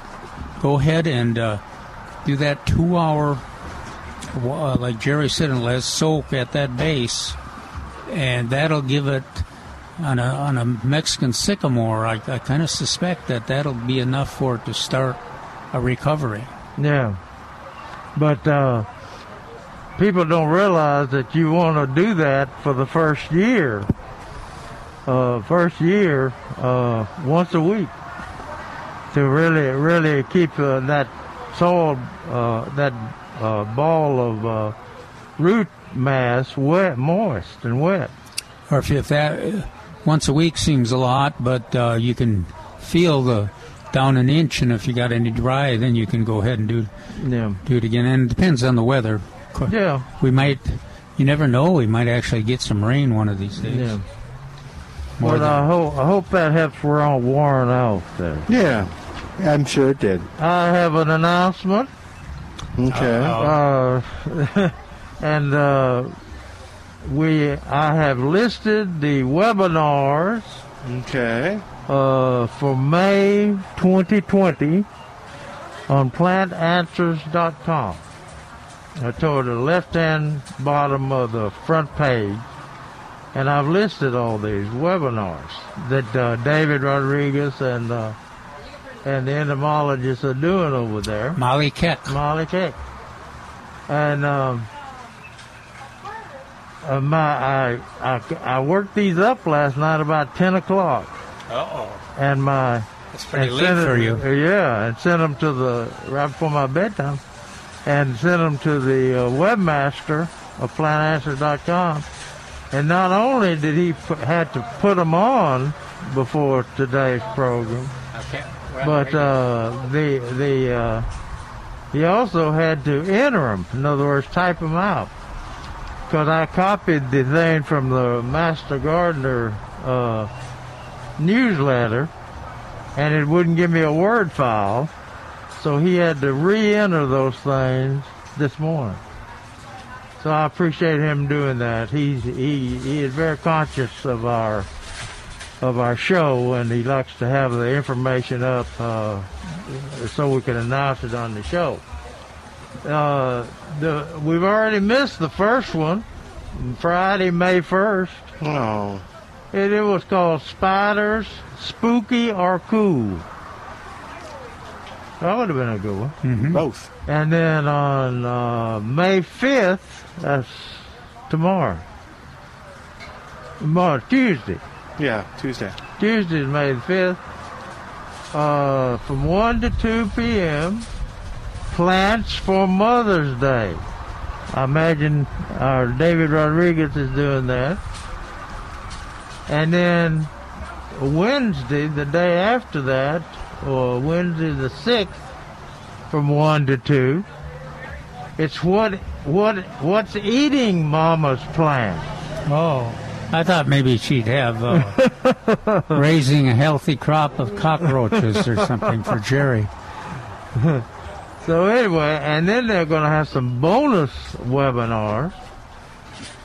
go ahead and uh, do that two hour uh, like Jerry said, and let it soak at that base, and that'll give it on a on a Mexican sycamore. I, I kind of suspect that that'll be enough for it to start a recovery. Yeah. But uh, people don't realize that you want to do that for the first year. Uh, first year, uh, once a week, to really, really keep uh, that soil, uh, that uh, ball of root mass wet, moist, and wet. Or if, that once a week seems a lot, but you can feel the down an inch, and if you got any dry, then you can go ahead and do Yeah. do it again. And it depends on the weather. Yeah. We might. You never know. We might actually get some rain one of these days. Yeah. More But than- I hope I hope that helps We're all worn out there. Yeah, I'm sure it did. I have an announcement. Okay. Uh, and uh, we, I have listed the webinars. Okay. Uh, for May 2020 on plantanswers.com. Toward the left-hand bottom of the front page, and I've listed all these webinars that uh, David Rodriguez and uh, and the entomologists are doing over there. Molly Keck. Molly Keck. and um, uh, my I, I I worked these up last night about ten o'clock, Uh-oh. and my That's pretty late sent for you. Yeah, and sent them to the right before my bedtime, and sent them to the uh, webmaster of plantanswer.com. And not only did he put, had to put them on before today's program, Okay. but uh, the the uh, he also had to enter them. In other words, type them out. Because I copied the thing from the Master Gardener uh, newsletter, and it wouldn't give me a word file, so he had to re-enter those things this morning. So I appreciate him doing that. He's he he is very conscious of our of our show, and he likes to have the information up uh, so we can announce it on the show. Uh, the we've already missed the first one, Friday, May first. Oh. It, it was called Spiders, Spooky or Cool. That would have been a good one. Both. And then on uh, May 5th, that's tomorrow. Tomorrow, Tuesday. Yeah, Tuesday. Tuesday is May 5th. Uh, from 1 to 2 p.m. Plants for Mother's Day. I imagine our David Rodriguez is doing that. And then Wednesday, the day after that, or Wednesday the 6th, from 1 to 2, it's what what what's eating Mama's plant. Oh, I thought maybe she'd have uh, raising a healthy crop of cockroaches or something for Jerry. So anyway, and then they're going to have some bonus webinars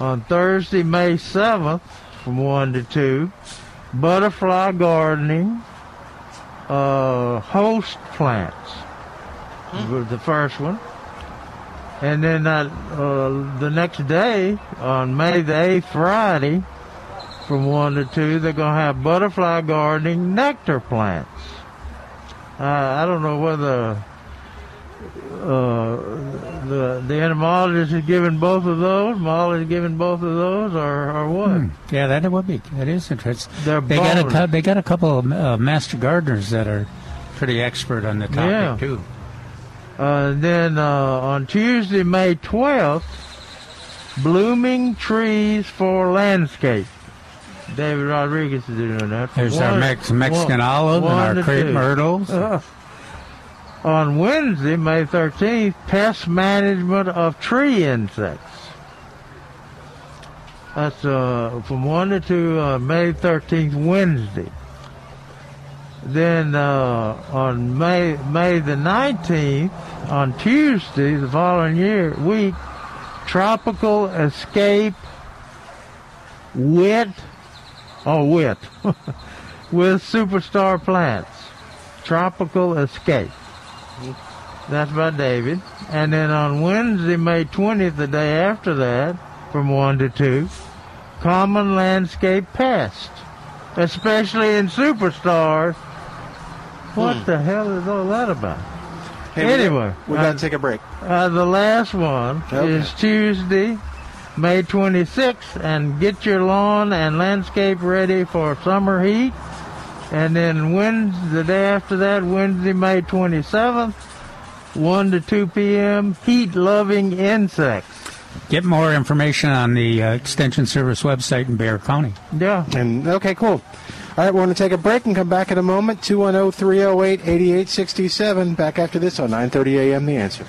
on Thursday, May 7th from 1 to 2. Butterfly gardening, uh, host plants was the first one. And then that, uh, the next day, on May the 8th, Friday, from 1 to 2, they're going to have butterfly gardening nectar plants. Uh, I don't know whether uh, the the entomologist is giving both of those, Molly is giving both of those, or, or what? Hmm. Yeah, that would be. That is interesting. They're they got a they got a couple of uh, master gardeners that are pretty expert on the topic Yeah. too. Uh, then uh, on Tuesday, May 12th, blooming trees for landscape. David Rodriguez is doing that. There's our Mex- Mexican one- olive and our crepe two. myrtles. On Wednesday, May 13th, pest management of tree insects. That's uh, from 1 to 2, uh, May 13th, Wednesday. Then uh, on May May the 19th, on Tuesday, the following year week, tropical escape wit, oh wit, with superstar plants. Tropical escape. That's by David. And then on Wednesday, May 20th, the day after that, from 1 to 2, common landscape pest, especially in superstars. What the hell is all that about? Hey, anyway, we got uh, to take a break. uh, the last one Okay. is Tuesday, May 26th, and get your lawn and landscape ready for summer heat. And then Wednesday, the day after that, Wednesday, May 27th, 1 to 2 p.m., heat loving insects. Get more information on the uh, Extension Service website in Bexar County. Yeah. And okay, cool. All right, we're going to take a break and come back in a moment. 210-308-8867. Back after this on 9:30 a.m. The Answer.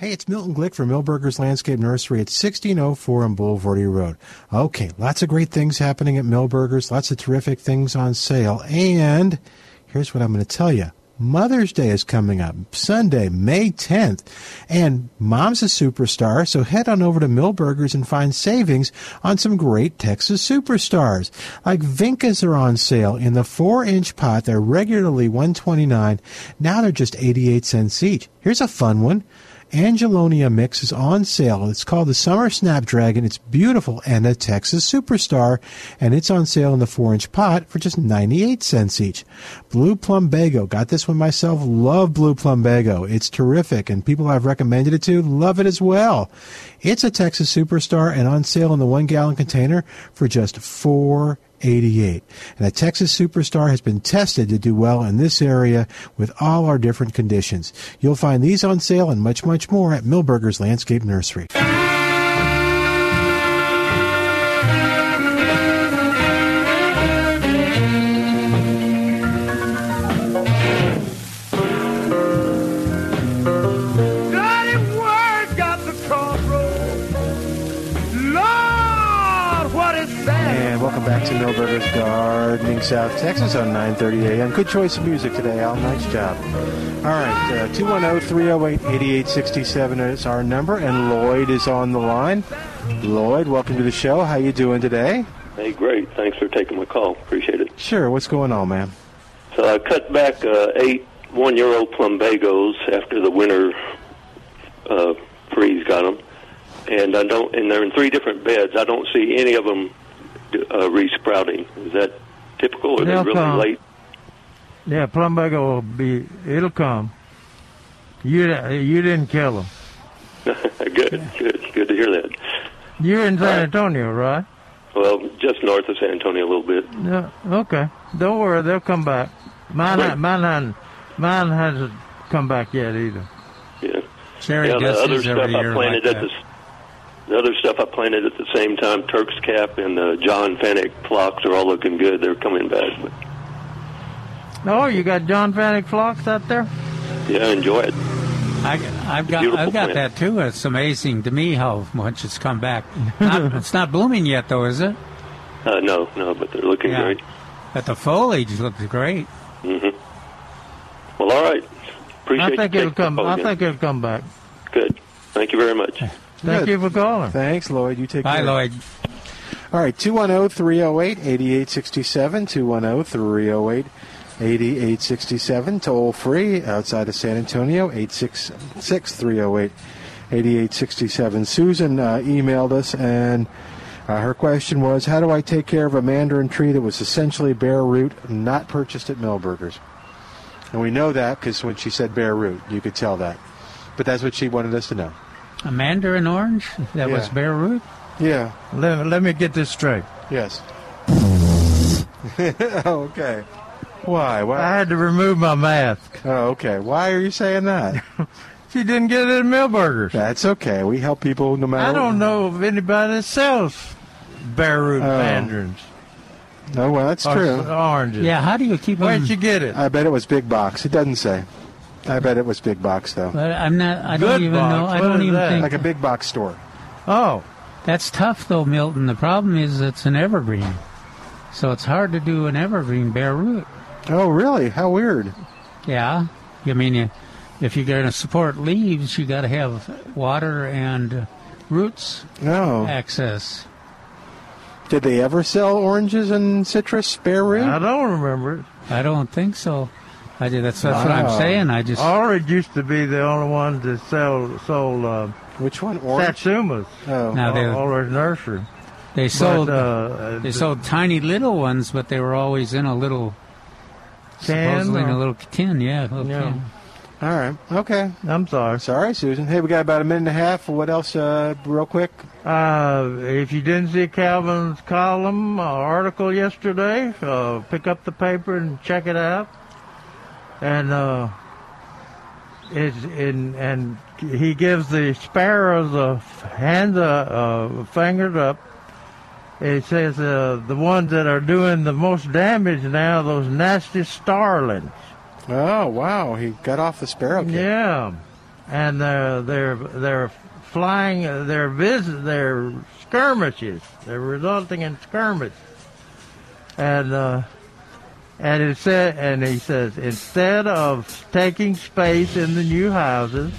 Hey, it's Milton Glick from Milberger's Landscape Nursery at 1604 on Bulverde Road. Okay, lots of great things happening at Milberger's, lots of terrific things on sale, and here's what I'm going to tell you. Mother's Day is coming up, Sunday, May 10th, and Mom's a superstar, so head on over to Milberger's and find savings on some great Texas superstars. Like Vincas are on sale in the 4-inch pot. They're regularly 129 Now they're just 88 cents each. Here's a fun one. Angelonia mix is on sale. It's called the Summer Snapdragon. It's beautiful and a Texas superstar, and it's on sale in the four inch pot for just 98 cents each. Blue Plumbago. Got this one myself. Love Blue Plumbago. It's terrific, and people I've recommended it to love it as well. It's a Texas superstar and on sale in the one gallon container for just four 88. And a Texas Superstar has been tested to do well in this area with all our different conditions. You'll find these on sale and much, much more at Milberger's Landscape Nursery. To Milberger's Gardening South Texas on 9:30 a.m. Good choice of music today, Al. Nice job. All right, uh, 210-308-8867 is our number, and Lloyd is on the line. Lloyd, welcome to the show. How you doing today? Hey, great. Thanks for taking my call. Appreciate it. Sure. What's going on, man? So I cut back uh, eight one-year-old plumbagos after the winter uh, freeze got them, and I don't. And they're in three different beds. I don't see any of them uh, resprouting. Is that typical, or are they They'll really come. late? Yeah, plumbago will be. It'll come. You you didn't kill them. good, good, good to hear that. You're in San Antonio, right? Well, just north of San Antonio a little bit. Yeah. Okay. Don't worry, they'll come back. Mine, Great. ha- mine, hadn't- mine hasn't come back yet either. Yeah. Cherry yeah, the other stuff every I year planted like at that. the s- the other stuff I planted at the same time, Turk's Cap and uh, John Fanick phlox are all looking good. They're coming back. But, Oh, you got John Fanick phlox out there? yeah, enjoy it. I, I've got I've got plant. that too. It's amazing to me how much it's come back. Not, it's not blooming yet, though, is it? Uh, no, no, but they're looking Yeah. great. But the foliage looks great. Mm-hmm. Well, all right. Appreciate I think you it'll come. I think it'll come back. Good. Thank you very much. Thank Good. you for calling. Thanks, Lloyd. You take Bye, care. Lloyd. All right, 210 308 8867. 210 308 8867. Toll free outside of San Antonio, 866 308 8867. Susan uh, emailed us, and uh, her question was How do I take care of a mandarin tree that was essentially bare root, not purchased at Milberger's? And we know that because when she said bare root, you could tell that. But that's what she wanted us to know. A mandarin orange that was Yeah. bare root. Yeah. Let, let me get this straight. Yes. okay. Why? Why? I had to remove my mask. Oh, okay. Why are you saying that? She didn't get it at Milberger's. That's okay. We help people no matter. I don't know of anybody that sells bare root Oh. mandarins. No, well, that's or true. s- Oranges. Yeah, how do you keep them? Where'd you get it? I bet it was big box. It doesn't say. I bet it was big box though. But I'm not. I Good don't even box. know. I What don't is even that? think Like a big box store. Oh, that's tough though, Milton. The problem is it's an evergreen, so it's hard to do an evergreen bare root. Oh, really? How weird. Yeah, I mean, you, if you're going to support leaves, you got to have water and uh, roots No. access. Did they ever sell oranges and citrus bare root? I don't remember it. I don't think so. I did. That's, that's what I'm saying. I just Orange used to be the only one that sell sold uh, Which one? Orange. satsumas. Oh. Now they- all over nursery. they sold But, uh, they the sold tiny little ones, but they were always in a little Can, supposedly in a little tin. Yeah, a little Yeah. tin. All right. Okay. I'm sorry. Sorry, Susan. Hey, we got about a minute and a half. What else, uh, real quick? Uh, if you didn't see Calvin's column uh, article yesterday, uh, pick up the paper and check it out. And uh, it's in and he gives the sparrows a hand, uh, uh, fingered up. It says uh, the ones that are doing the most damage now, those nasty starlings. Oh, wow. He got off the sparrow cake. Yeah, and they're they're they're flying. uh, They're visit. They're skirmishes. They're resulting in skirmishes, And uh, and it said, and he says, instead of taking space in the new houses,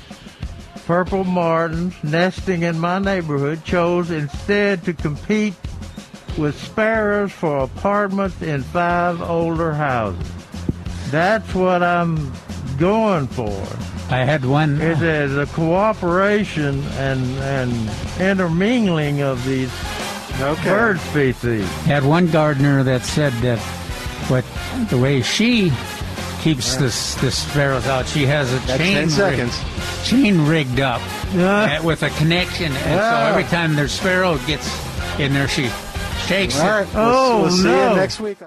purple martins nesting in my neighborhood chose instead to compete with sparrows for apartments in five older houses. That's what I'm going for. I had one. It uh, is a cooperation and and intermingling of these bird species. Had one gardener that said that what the way she keeps this the sparrows out, she has a That's chain 10 rig- chain rigged up Yeah. uh, with a connection, and so every time their sparrow gets in there, she shakes All it. We'll, Oh, we'll see no. you next week.